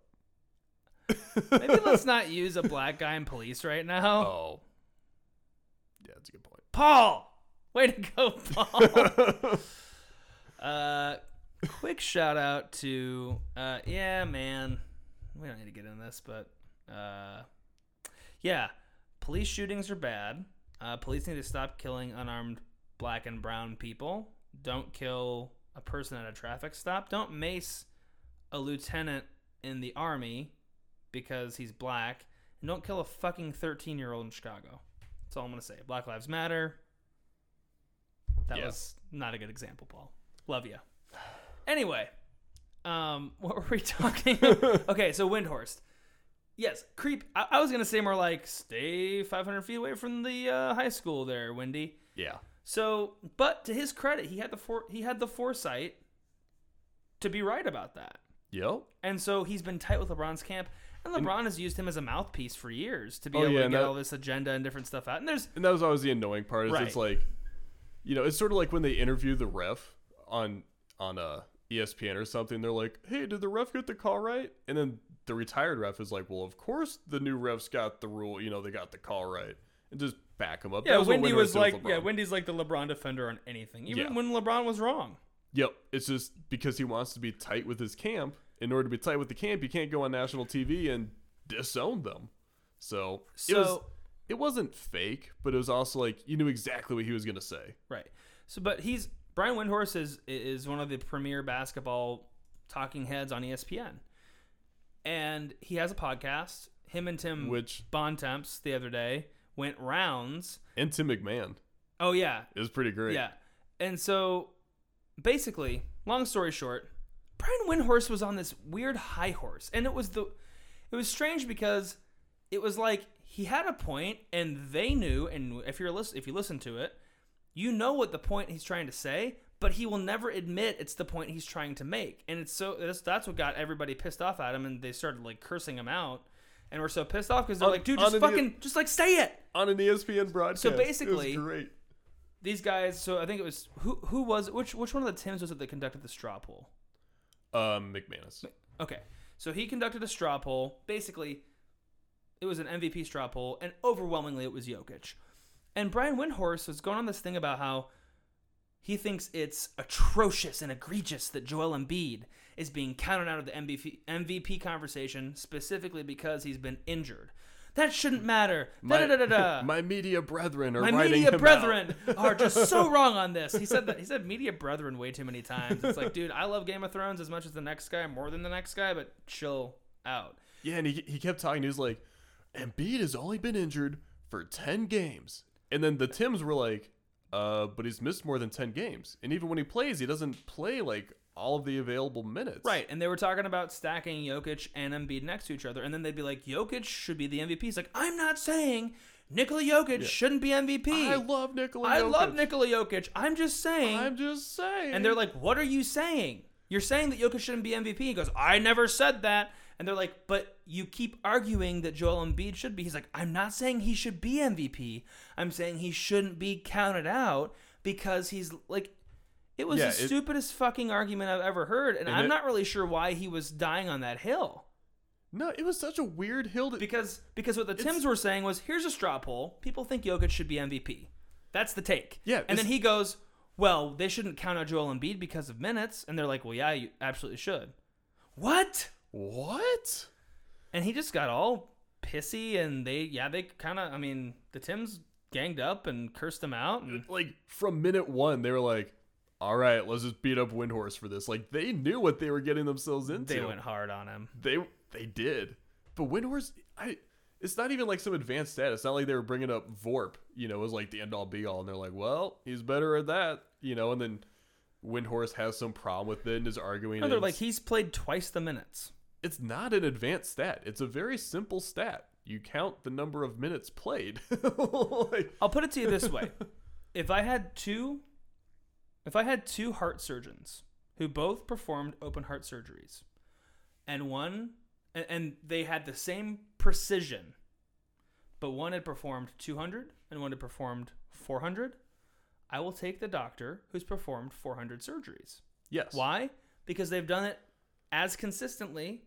Speaker 1: Maybe let's not use a black guy in police right now.
Speaker 2: Oh, yeah, that's a good point.
Speaker 1: Paul, way to go, Paul. uh, quick shout out to uh, yeah, man. We don't need to get in this, but uh, yeah, police shootings are bad. Uh, police need to stop killing unarmed black and brown people. Don't kill a person at a traffic stop. Don't mace a lieutenant in the army because he's black. And don't kill a fucking 13 year old in Chicago. That's all I'm going to say. Black Lives Matter. That
Speaker 2: Yeah.
Speaker 1: was not a good example, Paul. Love you. Anyway, um, what were we talking? okay, so Windhorst. Yes, creep. I, I was gonna say more like stay 500 feet away from the uh, high school there, Wendy.
Speaker 2: Yeah.
Speaker 1: So, but to his credit, he had the for, he had the foresight to be right about that,
Speaker 2: Yep.
Speaker 1: and so he's been tight with LeBron's camp, and LeBron has used him as a mouthpiece for years to be
Speaker 2: Oh,
Speaker 1: able
Speaker 2: yeah,
Speaker 1: to get
Speaker 2: that-
Speaker 1: all this agenda and different stuff out. And there's
Speaker 2: And that was always the annoying part. Is
Speaker 1: Right.
Speaker 2: it's like, you know, it's sort of like when they interview the ref on on uh, ESPN or something. They're like, "Hey, did the ref get the call right?" And then the retired ref is like, "Well, of course the new refs got the rule. You know, they got the call right." And just back him up.
Speaker 1: yeah,
Speaker 2: what
Speaker 1: Wendy was like yeah, Wendy's like the LeBron defender on anything, even
Speaker 2: Yeah.
Speaker 1: when LeBron was wrong.
Speaker 2: Yep. It's just because he wants to be tight with his camp. In order to be tight with the camp, you can't go on national TV and disown them. So, it was
Speaker 1: So-
Speaker 2: it wasn't fake, but it was also like you knew exactly what he was gonna say.
Speaker 1: Right. So, but he's Brian Windhorst is is one of the premier basketball talking heads on ESPN, and he has a podcast. Him and Tim
Speaker 2: Which
Speaker 1: Bontemps the other day went rounds.
Speaker 2: and Tim McMahon
Speaker 1: Oh yeah,
Speaker 2: it was pretty great.
Speaker 1: yeah. And so, basically, long story short, Brian Windhorst was on this weird high horse, and it was the it was strange because it was like he had a point, and they knew. And if you're listen, if you listen to it, you know what the point he's trying to say, but he will never admit it's the point he's trying to make. And it's so that's, that's what got everybody pissed off at him, and they started like cursing him out. And we're so pissed off because they're
Speaker 2: On-
Speaker 1: like, dude, just fucking, just like say it.
Speaker 2: On an E ESPN broadcast. was
Speaker 1: basically-
Speaker 2: great.
Speaker 1: These guys. So I think it was who who was which which one of the Tims was it that conducted the straw poll?
Speaker 2: Um, McManus.
Speaker 1: Okay, so he conducted a straw poll. Basically, it was an MVP straw poll, and overwhelmingly it was Jokic. And Brian Windhorst was going on this thing about how he thinks it's atrocious and egregious that Joel Embiid is being counted out of the MVP, MVP conversation specifically because he's been injured. That shouldn't matter.
Speaker 2: My,
Speaker 1: Da, da, da,
Speaker 2: my media brethren are
Speaker 1: My media brethren
Speaker 2: out.
Speaker 1: are just so wrong on this. He said that he said media brethren way too many times. It's like, dude, I love Game of Thrones as much as the next guy, more than the next guy, but chill out.
Speaker 2: Yeah, and he, he kept talking. He was like, Embiid has only been injured for 10 games. And then the Tims were like, uh, but he's missed more than 10 games. And even when he plays, he doesn't play like all of the available minutes.
Speaker 1: Right, and they were talking about stacking Jokic and Embiid next to each other, and then they'd be like, Jokic should be the MVP. He's like, I'm not saying Nikola Jokic shouldn't be MVP.
Speaker 2: I love Nikola
Speaker 1: I
Speaker 2: Jokic.
Speaker 1: love Nikola Jokic. I'm just saying.
Speaker 2: I'm just saying.
Speaker 1: and they're like, what are you saying? You're saying that Jokic shouldn't be MVP. He goes, I never said that. And they're like, but you keep arguing that Joel Embiid should be. He's like, I'm not saying he should be MVP. I'm saying he shouldn't be counted out because he's like, it was
Speaker 2: Yeah,
Speaker 1: the
Speaker 2: it-
Speaker 1: stupidest fucking argument I've ever heard. And,
Speaker 2: And
Speaker 1: I'm
Speaker 2: it-
Speaker 1: not really sure why he was dying on that hill.
Speaker 2: No, it was such a weird hill to.
Speaker 1: Because because what the Tims were saying was, here's a straw poll. People think Jokic should be MVP. That's the take.
Speaker 2: Yeah,
Speaker 1: And then he goes, well, they shouldn't count out Joel Embiid because of minutes. And they're like, well, yeah, you absolutely should. What?
Speaker 2: what?
Speaker 1: And he just got all pissy. And they, yeah, they kind of, I mean, the Tims ganged up and cursed him out. And
Speaker 2: Like from minute one, they were like, "All right, let's just beat up Windhorst for this." Like they knew what they were getting themselves into.
Speaker 1: they went hard on him.
Speaker 2: They they did, but Windhorst, I. It's not even like some advanced stat. It's not like they were bringing up Vorp, you know, as like the end all be all, and they're like, "Well, he's better at that," you know, and then Windhorst has some problem with it and is arguing.
Speaker 1: No, they're like, he's played twice the minutes.
Speaker 2: It's not an advanced stat. It's a very simple stat. You count the number of minutes played. like,
Speaker 1: I'll put it to you this way: if I had two, if I had two heart surgeons who both performed open heart surgeries, and one, and, and they had the same precision, but one had performed 200 and one had performed 400, I will take the doctor who's performed 400 surgeries.
Speaker 2: yes.
Speaker 1: Why? Because they've done it as consistently.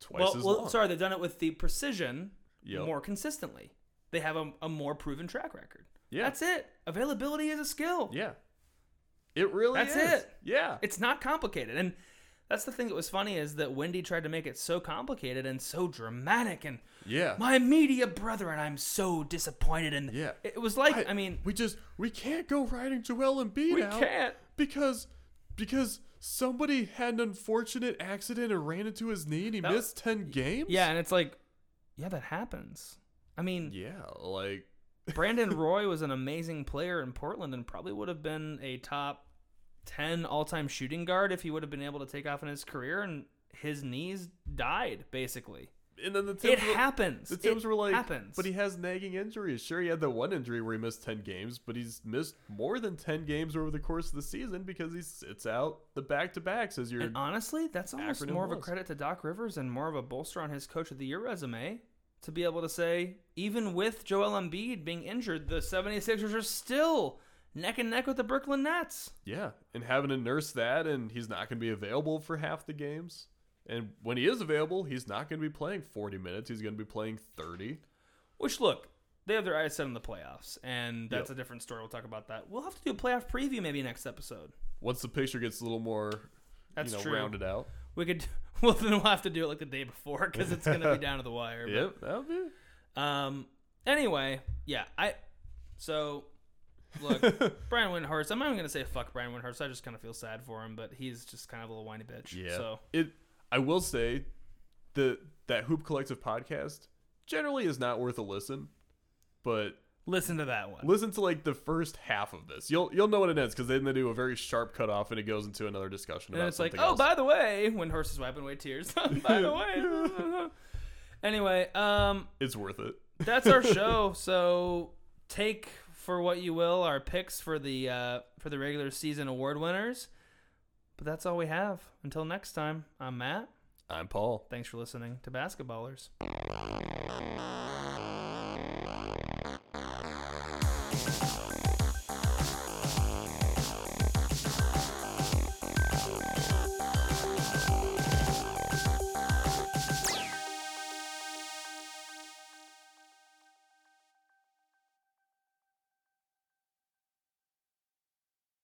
Speaker 2: Twice
Speaker 1: well,
Speaker 2: as
Speaker 1: well
Speaker 2: long.
Speaker 1: sorry, they've done it with the precision
Speaker 2: Yep.
Speaker 1: more consistently. They have a, a more proven track record.
Speaker 2: Yeah.
Speaker 1: That's it. Availability is a skill.
Speaker 2: Yeah. It really
Speaker 1: That's
Speaker 2: is.
Speaker 1: it.
Speaker 2: Yeah.
Speaker 1: It's not complicated. And that's the thing that was funny is that Wendy tried to make it so complicated and so dramatic and
Speaker 2: Yeah.
Speaker 1: my media brother and I'm so disappointed and
Speaker 2: Yeah.
Speaker 1: it was like I, mean
Speaker 2: we just we can't go riding Joel Embiid
Speaker 1: we
Speaker 2: out
Speaker 1: can't
Speaker 2: because because somebody had an unfortunate accident and ran into his knee and he
Speaker 1: That-
Speaker 2: missed 10 games?
Speaker 1: Yeah, and it's like yeah, that happens. I mean,
Speaker 2: Yeah, like
Speaker 1: Brandon Roy was an amazing player in Portland and probably would have been a top 10 all-time shooting guard if he would have been able to take off in his career and his knees died basically.
Speaker 2: And then the Tims
Speaker 1: It
Speaker 2: were,
Speaker 1: happens.
Speaker 2: The Tims
Speaker 1: it
Speaker 2: were like,
Speaker 1: happens.
Speaker 2: but he has nagging injuries. Sure, he had the one injury where he missed 10 games, but he's missed more than 10 games over the course of the season because he sits out the back to backs as your
Speaker 1: And honestly, that's almost more of a credit to Doc Rivers and more of a bolster on his coach of the year resume to be able to say, even with Joel Embiid being injured, the 76ers are still neck and neck with the Brooklyn Nets.
Speaker 2: Yeah, and having to nurse that, and he's not going to be available for half the games. And when he is available, he's not going to be playing 40 minutes. He's going to be playing 30.
Speaker 1: Which, look, they have their eyes set on the playoffs, and that's
Speaker 2: Yep.
Speaker 1: a different story. We'll talk about that. We'll have to do a playoff preview maybe next episode.
Speaker 2: Once the picture gets a little more,
Speaker 1: That's
Speaker 2: you know,
Speaker 1: true.
Speaker 2: rounded out.
Speaker 1: We could, well, then we'll have to do it like the day before because it's going to be down to the wire. but-
Speaker 2: Yep, that'll be.
Speaker 1: Um. Anyway, yeah. I. So, look, Brian Windhorst. I'm not even gonna say fuck Brian Windhorst. I just kind of feel sad for him, but he's just kind of a little whiny bitch.
Speaker 2: Yeah.
Speaker 1: So
Speaker 2: It. I will say, the that Hoop Collective podcast generally is not worth a listen, but
Speaker 1: listen to that one.
Speaker 2: listen to like the first half of this. You'll you'll know what it ends because then they do a very sharp cutoff and it goes into another discussion
Speaker 1: and it's like, oh,
Speaker 2: else.
Speaker 1: by the way, Windhorst is wiping away tears. by the way. anyway, um,
Speaker 2: it's worth it.
Speaker 1: that's our show. So take for what you will our picks for the uh, for the regular season award winners. But that's all we have. Until next time, I'm Matt.
Speaker 2: I'm Paul.
Speaker 1: Thanks for listening to Basketballers.